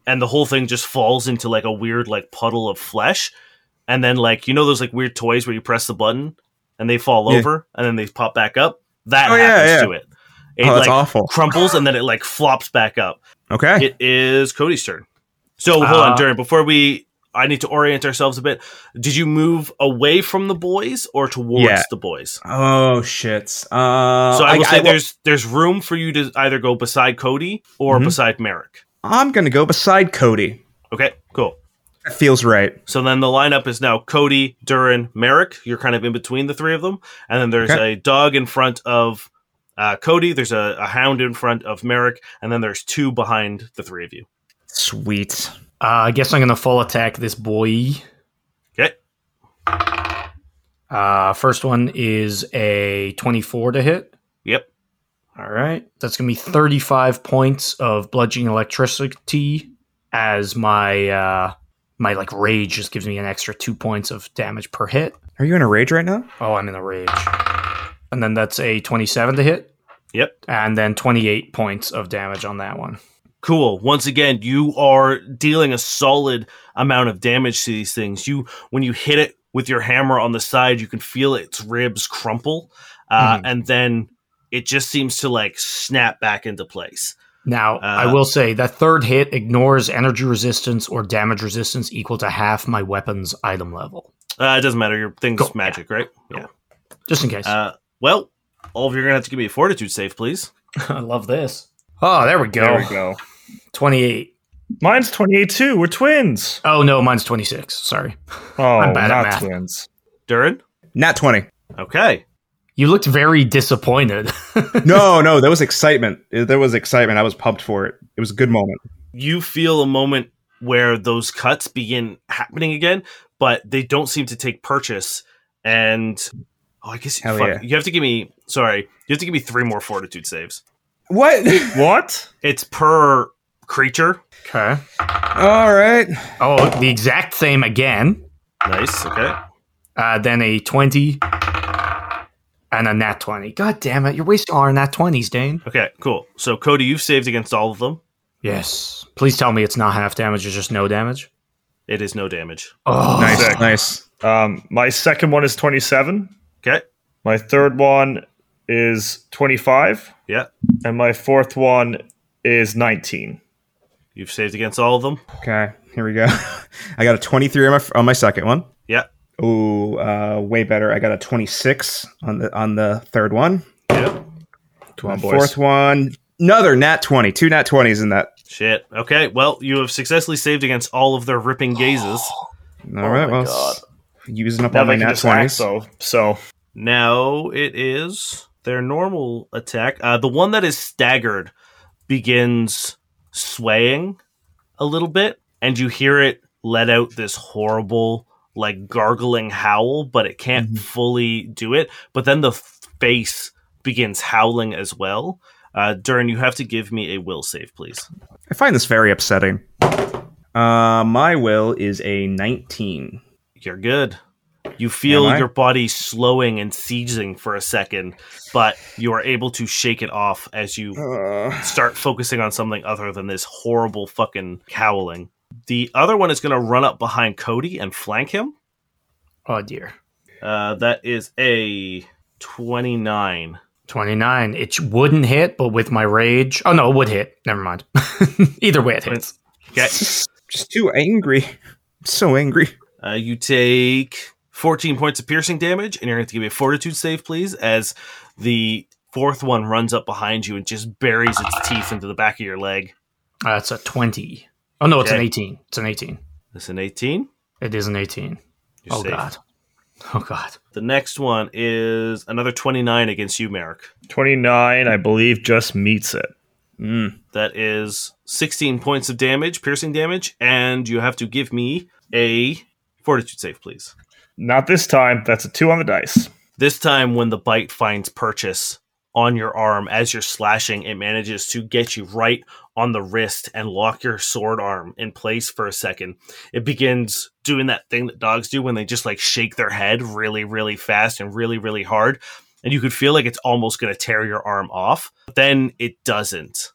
and the whole thing just falls into like a weird like puddle of flesh and then like you know those like weird toys where you press the button and they fall Yeah. over and then they pop back up that Oh, happens yeah. to it it oh, that's like awful. crumples and then it like flops back up Okay. it is Cody's turn. So hold on, Uh, Darren. Before we, I need to orient ourselves a bit. Did you move away from the boys or towards Yeah. the boys? oh shit. Uh, so I will say will- there's there's room for you to either go beside Cody or Mhm. beside Merrick. I'm gonna go beside Cody. Okay, cool. That feels right. So then the lineup is now Cody, Durrin, Merrick. You're kind of in between the three of them, and then there's Okay. a dog in front of uh, Cody. There's a, a hound in front of Merrick, and then there's two behind the three of you. Sweet. Uh, I guess I'm gonna full attack this boy. Okay, Uh, first one is a 24 to hit. yep. All right. That's going to be 35 points of bludgeoning electricity as my uh my like rage just gives me an extra 2 points of damage per hit. Are you in a rage right now? Oh, I'm in a rage. And then that's a 27 to hit Yep. and then 28 points of damage on that one. Cool. Once again, you are dealing a solid amount of damage to these things. You, when you hit it with your hammer on the side, you can feel its ribs crumple, uh, Mhm. and then it just seems to like snap back into place. Now, I Uh, will say that third hit ignores energy resistance or damage resistance equal to half my weapon's item level. Uh, it doesn't matter. Your thing's Cool. magic, right? Yeah. Just in case. Uh, well, all of you are gonna have to give me a fortitude save, please. I love this. Oh, there we go. There we go. 28. Mine's 28 too. We're twins. Oh, no, mine's 26. Sorry. Oh, I'm bad at math. twins. Durrin. Nat 20. Okay. You looked very disappointed. No, no, there was excitement. There was excitement. I was pumped for it. It was a good moment. you feel a moment where those cuts begin happening again, but they don't seem to take purchase. And Oh, I guess Hell fuck, yeah. you have to give me. Sorry, you have to give me three more fortitude saves. What? What? It's per creature. Okay. All right. Oh, the exact same again. Nice. Okay. Uh, then a 20 and a nat 20. God damn it. You're wasting all our nat 20s, Dane. Okay. Cool. So Cody, you've saved against all of them. Yes. Please tell me it's not half damage or just no damage. It is no damage. Oh, Nice. Sick. Nice. Um, my second one is 27. Okay. My third one is 25. Yeah. And my fourth one is 19. You've saved against all of them. Okay. Here we go. I got a 23 on my on my second one. Yeah. Ooh, uh, way better. I got a 26 on the on the third one. Yeah. Come on, boys. Fourth one, another nat 20. Two nat 20s in that. Shit. Okay. Well, you have successfully saved against all of their ripping gazes. All right. my well, God. using up Now all my nat just act, 20s. so so Now it is their normal attack. Uh, the one that is staggered begins swaying a little bit, and you hear it let out this horrible, like gargling howl, but it can't fully do it. But then the face begins howling as well. Uh, Durrin, you have to give me a will save, please. I find this very upsetting. Uh, my will is a 19. You're good. You feel your body slowing and seizing for a second, but you are able to shake it off as you Uh, start focusing on something other than this horrible fucking howling. The other one is going to run up behind Cody and flank him. oh dear. Uh, that is a 29. 29. It wouldn't hit, but with my rage. Oh, no, it would hit. Never mind. Either way, it hits. Okay. just too angry. So angry. Uh, you take 14 points of piercing damage, and you're going to give me a fortitude save, please, as the fourth one runs up behind you and just buries its teeth into the back of your leg. Uh, it's a 20. Oh, no, it's an 18. It's an 18. It's an 18. It is an 18. You're oh, safe. God. Oh, God. The next one is another 29 against you, Merrick. 29, I believe, just meets it. Mm. That is 16 points of damage, piercing damage, and you have to give me a fortitude save, please. Not this time. That's a two on the dice. This time, when the bite finds purchase on your arm as you're slashing, it manages to get you right on the wrist and lock your sword arm in place for a second. It begins doing that thing that dogs do when they just like shake their head really, really fast and really, really hard. And you could feel like it's almost going to tear your arm off. But then it doesn't.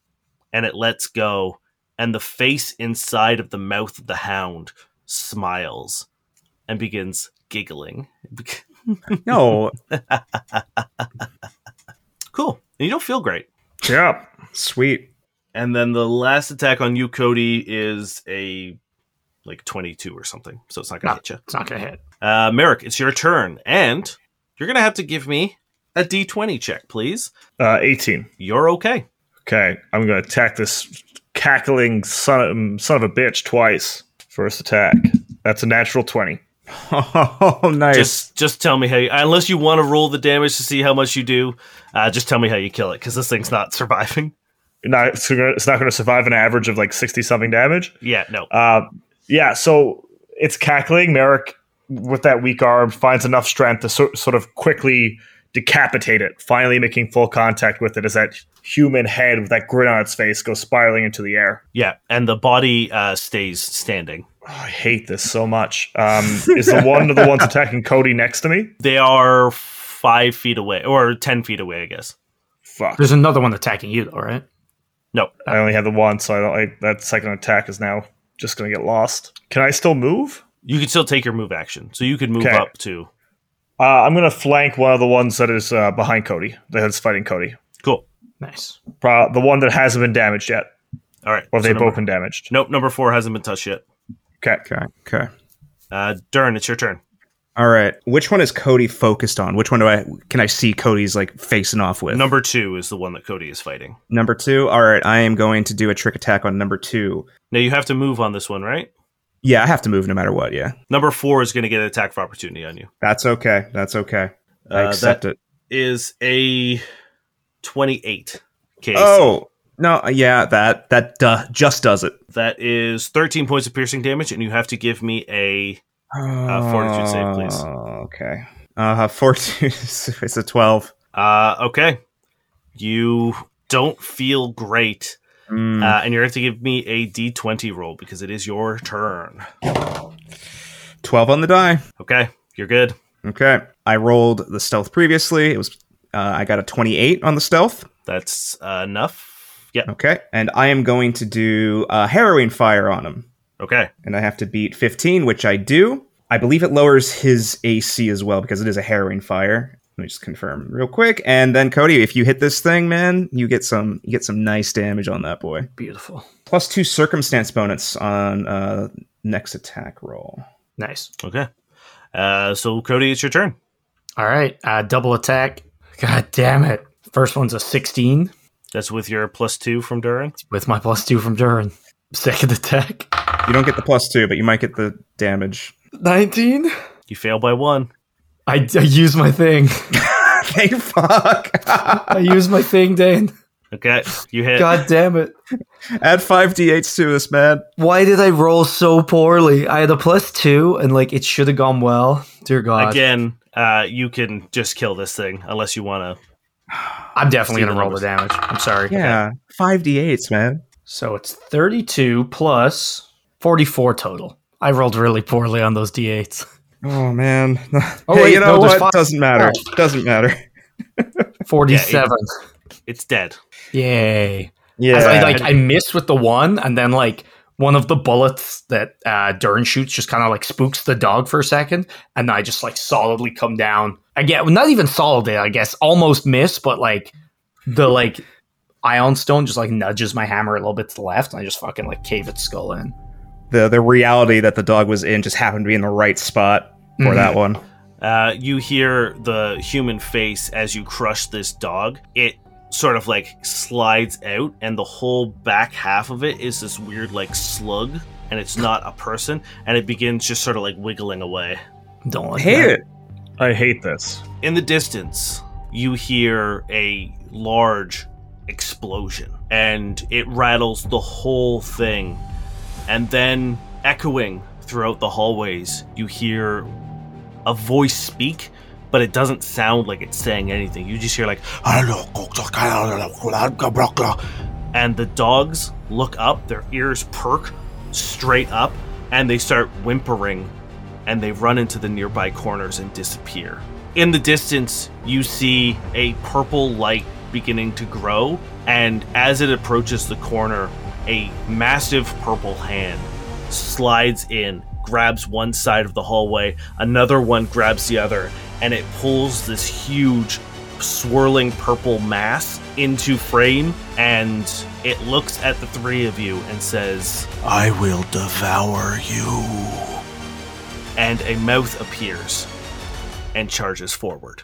And it lets go. And the face inside of the mouth of the hound smiles and begins giggling. No, Cool. And you don't feel great. Yeah. sweet. And then the last attack on you, Cody, is a like 22 or something. So it's not going to No. hit you. It's not going to hit. Uh, Merrick, it's your turn. And you're going to have to give me a d20 check, please. Uh, 18. You're okay. Okay. I'm going to attack this cackling son of, son of a bitch twice. First attack. That's a natural 20. Oh, nice. Just just tell me how you, unless you want to roll the damage to see how much you do, uh, just tell me how you kill it because this thing's not surviving. Not, it's not going to survive an average of like 60 something damage. Yeah, no. Uh, yeah, so it's cackling. Merrick, with that weak arm, finds enough strength to so- sort of quickly decapitate it, finally making full contact with it as that human head with that grin on its face goes spiraling into the air. Yeah, and the body uh, stays standing. Oh, I hate this so much. Um, is the one of the ones attacking Cody next to me? They are five feet away, or 10 feet away, I guess. Fuck. There's another one attacking you, though, right? No. I only have the one, so I don't. I, that second attack is now just going to get lost. Can I still move? You can still take your move action. So you could move Okay. up to. Uh, I'm going to flank one of the ones that is uh, behind Cody, that's fighting Cody. Cool. Nice. Pro- the one that hasn't been damaged yet, All right. or so they've number- both been damaged. Nope, number four hasn't been touched yet. Okay. okay. Okay. Uh, Durrin, it's your turn. All right. Which one is Cody focused on? Which one do I can I see Cody's like facing off with? Number two is the one that Cody is fighting. Number two. All right. I am going to do a trick attack on number two. Now you have to move on this one, right? Yeah, I have to move no matter what. Yeah, Number four is going to get an attack of opportunity on you. that's okay. That's okay. I Uh, accept that it. is a 28 case. Oh no, yeah, that that uh, just does it. That is 13 points of piercing damage, and you have to give me a Uh, fortitude save, please. Oh, Okay. Uh, fourteen. it's a twelve. Uh, okay. You don't feel great, Mm, uh, and you're going to to give me a d20 roll because it is your turn. Twelve on the die. Okay, you're good. Okay. I rolled the stealth previously. It was. Uh, I got a twenty-eight on the stealth. That's uh, enough. Yeah. Okay. And I am going to do a harrowing fire on him. Okay. and I have to beat 15, which I do. I believe it lowers his AC as well because it is a harrowing fire. Let me just confirm real quick. And then Cody, if you hit this thing, man, you get some you get some nice damage on that boy. Beautiful. Plus two circumstance bonus on uh next attack roll. Nice. Okay. Uh, so Cody, it's your turn. All right. Uh, double attack. God damn it. First one's a 16 That's with your plus two from Durrin. with my plus two from Durrin. Second attack. You don't get the plus two, but you might get the damage. 19. You fail by one. I, I use my thing. Thank fuck. I use my thing, Dane. Okay, you hit. God damn it. Add five d8s to this, man. Why did I roll so poorly? I had a plus two and like it should have gone well. Dear God. Again, uh, you can just kill this thing unless you want to. I'm definitely going to roll the damage. I'm sorry. Yeah, five d8s, man. So it's 32 plus 44 total. I rolled really poorly on those d8s. Oh man. Oh, hey, wait, you know no, what? five- Doesn't matter. Doesn't matter. 47. It's dead. Yay. Yeah. I, like I missed with the one, and then like one of the bullets that uh, Durrin shoots just kind of like spooks the dog for a second, and I just like solidly come down again. Not even solidly, I guess, almost miss, but like the like aeon stone just like nudges my hammer a little bit to the left, and I just fucking like cave its skull in. The the reality that the dog was in just happened to be in the right spot for Mhm. that one. Uh, you hear the human face as you crush this dog. It sort of like slides out, and the whole back half of it is this weird like slug, and it's not a person, and it begins just sort of like wiggling away. Don't like Hate that. it. I hate this. In the distance, you hear a large explosion and it rattles the whole thing. And then, echoing throughout the hallways, you hear a voice speak, but it doesn't sound like it's saying anything. You just hear, like, and the dogs look up, their ears perk straight up, and they start whimpering and they run into the nearby corners and disappear. In the distance, you see a purple light beginning to grow, and as it approaches the corner, a massive purple hand slides in, grabs one side of the hallway, another one grabs the other, and it pulls this huge swirling purple mass into frame and it looks at the three of you and says I will devour you. and a mouth appears and charges forward